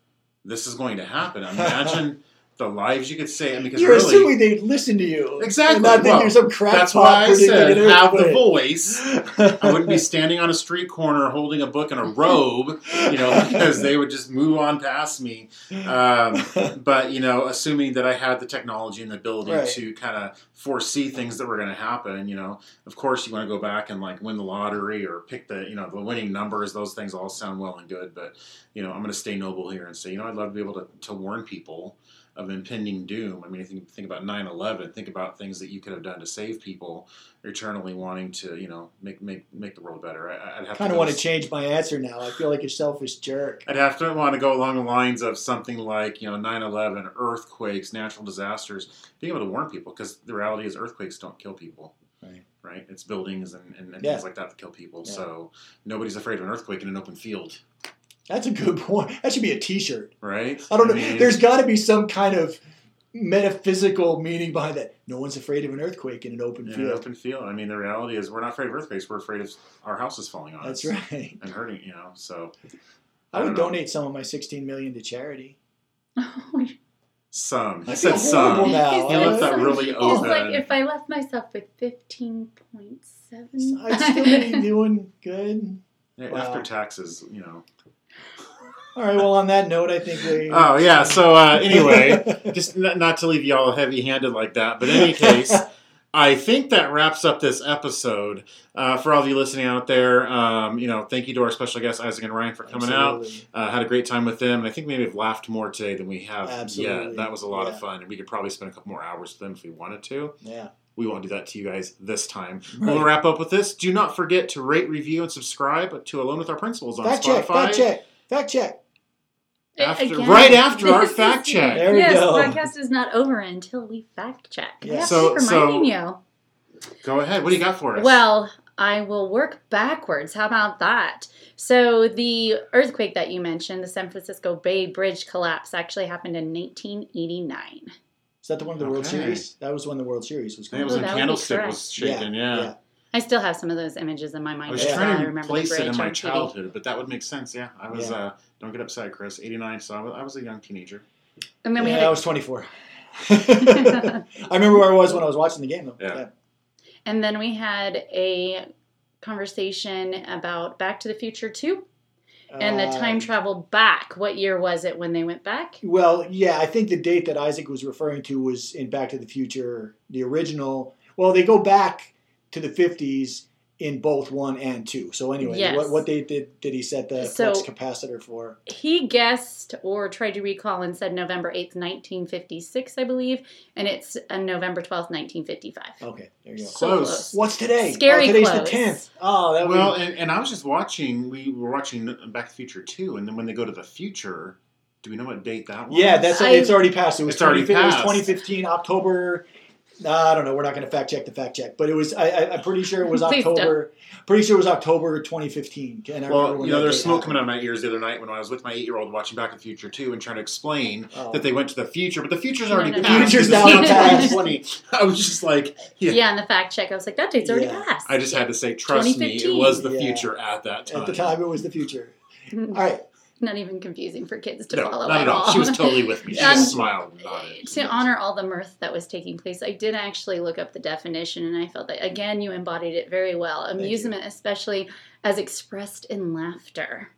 this is going to happen. Imagine the lives you could save. Because You're really, assuming they'd listen to you. Exactly. And not think Well, you're some crackpot that's why I said have the voice. I wouldn't be standing on a street corner holding a book and a robe, you know, because they would just move on past me. Um, but you know, assuming that I had the technology and the ability Right. to kind of foresee things that were going to happen, you know, of course you want to go back and like win the lottery or pick the, you know, the winning numbers. Those things all sound well and good, but you know, I'm going to stay noble here and say, you know, I'd love to be able to, to warn people of impending doom. I mean, think think about 9/11. Think about things that you could have done to save people, eternally wanting to, you know, make make make the world better. I, I'd have kind to of want to change my answer now. I feel like a selfish jerk. I'd have to want to go along the lines of something like, you know, 9 11, earthquakes, natural disasters, being able to warn people because the reality is earthquakes don't kill people. Right. Right? It's buildings and, and, and Yeah. things like that that kill people. Yeah. So nobody's afraid of an earthquake in an open field. That's a good point. That should be a T-shirt. Right? I don't know. mean, There's got to be some kind of metaphysical meaning behind that. No one's afraid of an earthquake in an open in an field. open field. I mean, the reality is we're not afraid of earthquakes. We're afraid of our houses falling on That's us right. and hurting, you know. So I would don't know. donate some of my 16 million to charity. Some. He I said some. horrible now. He left that He's really He's open. like, if I left myself with fifteen point seven, I'd still be doing good. Yeah, Wow. After taxes, you know. All right. Well, on that note, I think we. Oh yeah. So uh, anyway, just n- not to leave y'all heavy-handed like that, but in any case, I think that wraps up this episode. Uh, for all of you listening out there, um, you know, thank you to our special guests Isaac and Ryan for coming out. Uh, had a great time with them, and I think maybe we've laughed more today than we have Absolutely. yet. That was a lot Yeah. of fun, and we could probably spend a couple more hours with them if we wanted to. Yeah. We won't do that to you guys this time. Right. We'll wrap up with this. Do not forget to rate, review, and subscribe to Alone with Our Principals on Fact Spotify. check. Fact check. Fact check. After, Again, right after our fact check. There we yes, go. podcast is not over until we fact check. I Yeah. have So- to keep reminding so- Go ahead. What do you got for you. us? Well, I will work backwards. How about that? So the earthquake that you mentioned, the San Francisco Bay Bridge collapse, actually happened in 1989. Is that the one of the World Okay. Series? That was when the World Series was I going think it was Oh, when that would be Candlestick correct. was shaken. Yeah. I still have some of those images in my mind. I was as well. trying I to remember the place it in my childhood, but that would make sense. Yeah, I was. Yeah. Uh, don't get upset, Chris. Eighty nine, so I was, I was a young teenager. And then we yeah, had I a- was 24. I remember where I was when I was watching the game, though. Yeah. And then we had a conversation about Back to the Future 2 and the time um, travel back. What year was it when they went back? Well, yeah, I think the date that Isaac was referring to was in Back to the Future, the original. Well, they go back to the 50s in both one and two. So anyway, Yes. what what they did did he set the So- flux capacitor for? He guessed or tried to recall and said November 8th, 1956, I believe, and it's uh, November 12th, 1955. Okay, there you go. So Close. close. What's today? Scary oh, today's close. the 10th. Oh, that Well, would and, and I was just watching. We were watching Back to the Future too, and then when they go to the future, do we know what date that was? Yeah, that's I- it's already passed. It was It's already 20 It was 2015 October. I don't know. We're not going to fact check the fact check, but it was. I, I, I'm pretty sure it was October. Pretty sure it was October 2015. And I remember Well, when you know, there's smoke happened. coming out of my ears the other night when I was with my eight-year-old watching Back to the Future too, and trying to explain Oh. that they went to the future, but the future's already no, no. passed. Future's It's down not the past. 2020. I was just like, yeah. Yeah, and the fact check, I was like, that date's already Yeah. passed. I just had to say, trust me, it was the Yeah. future at that time. At the time, it was the future. Mm-hmm. All right. Not even confusing for kids to no, follow not at all. She was totally with me. She Um, just smiled. and nodded. to honor all the mirth that was taking place, I did actually look up the definition, and I felt that again you embodied it very well. Amusement, especially as expressed in laughter.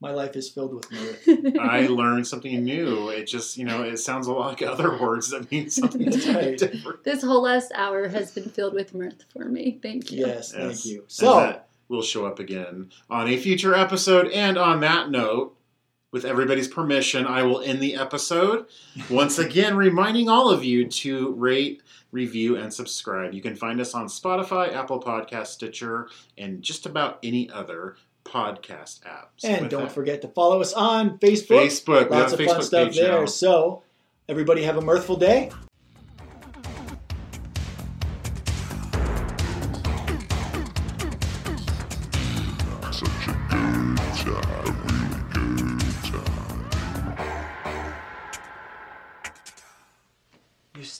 My life is filled with mirth. I learned something new. It just, you know, it sounds a lot like other words that mean something That's right. different. this whole last hour has been filled with mirth for me. Thank you. Yes, thank Yes. you. And So, that will show up again on a future episode. And on that note, with everybody's permission, I will end the episode. Once again, reminding all of you to rate, review, and subscribe. You can find us on Spotify, Apple Podcast, Stitcher, and just about any other podcast app. So and with don't that, forget to follow us on Facebook. Facebook. Lots of a fun stuff there. now. So, everybody have a mirthful day.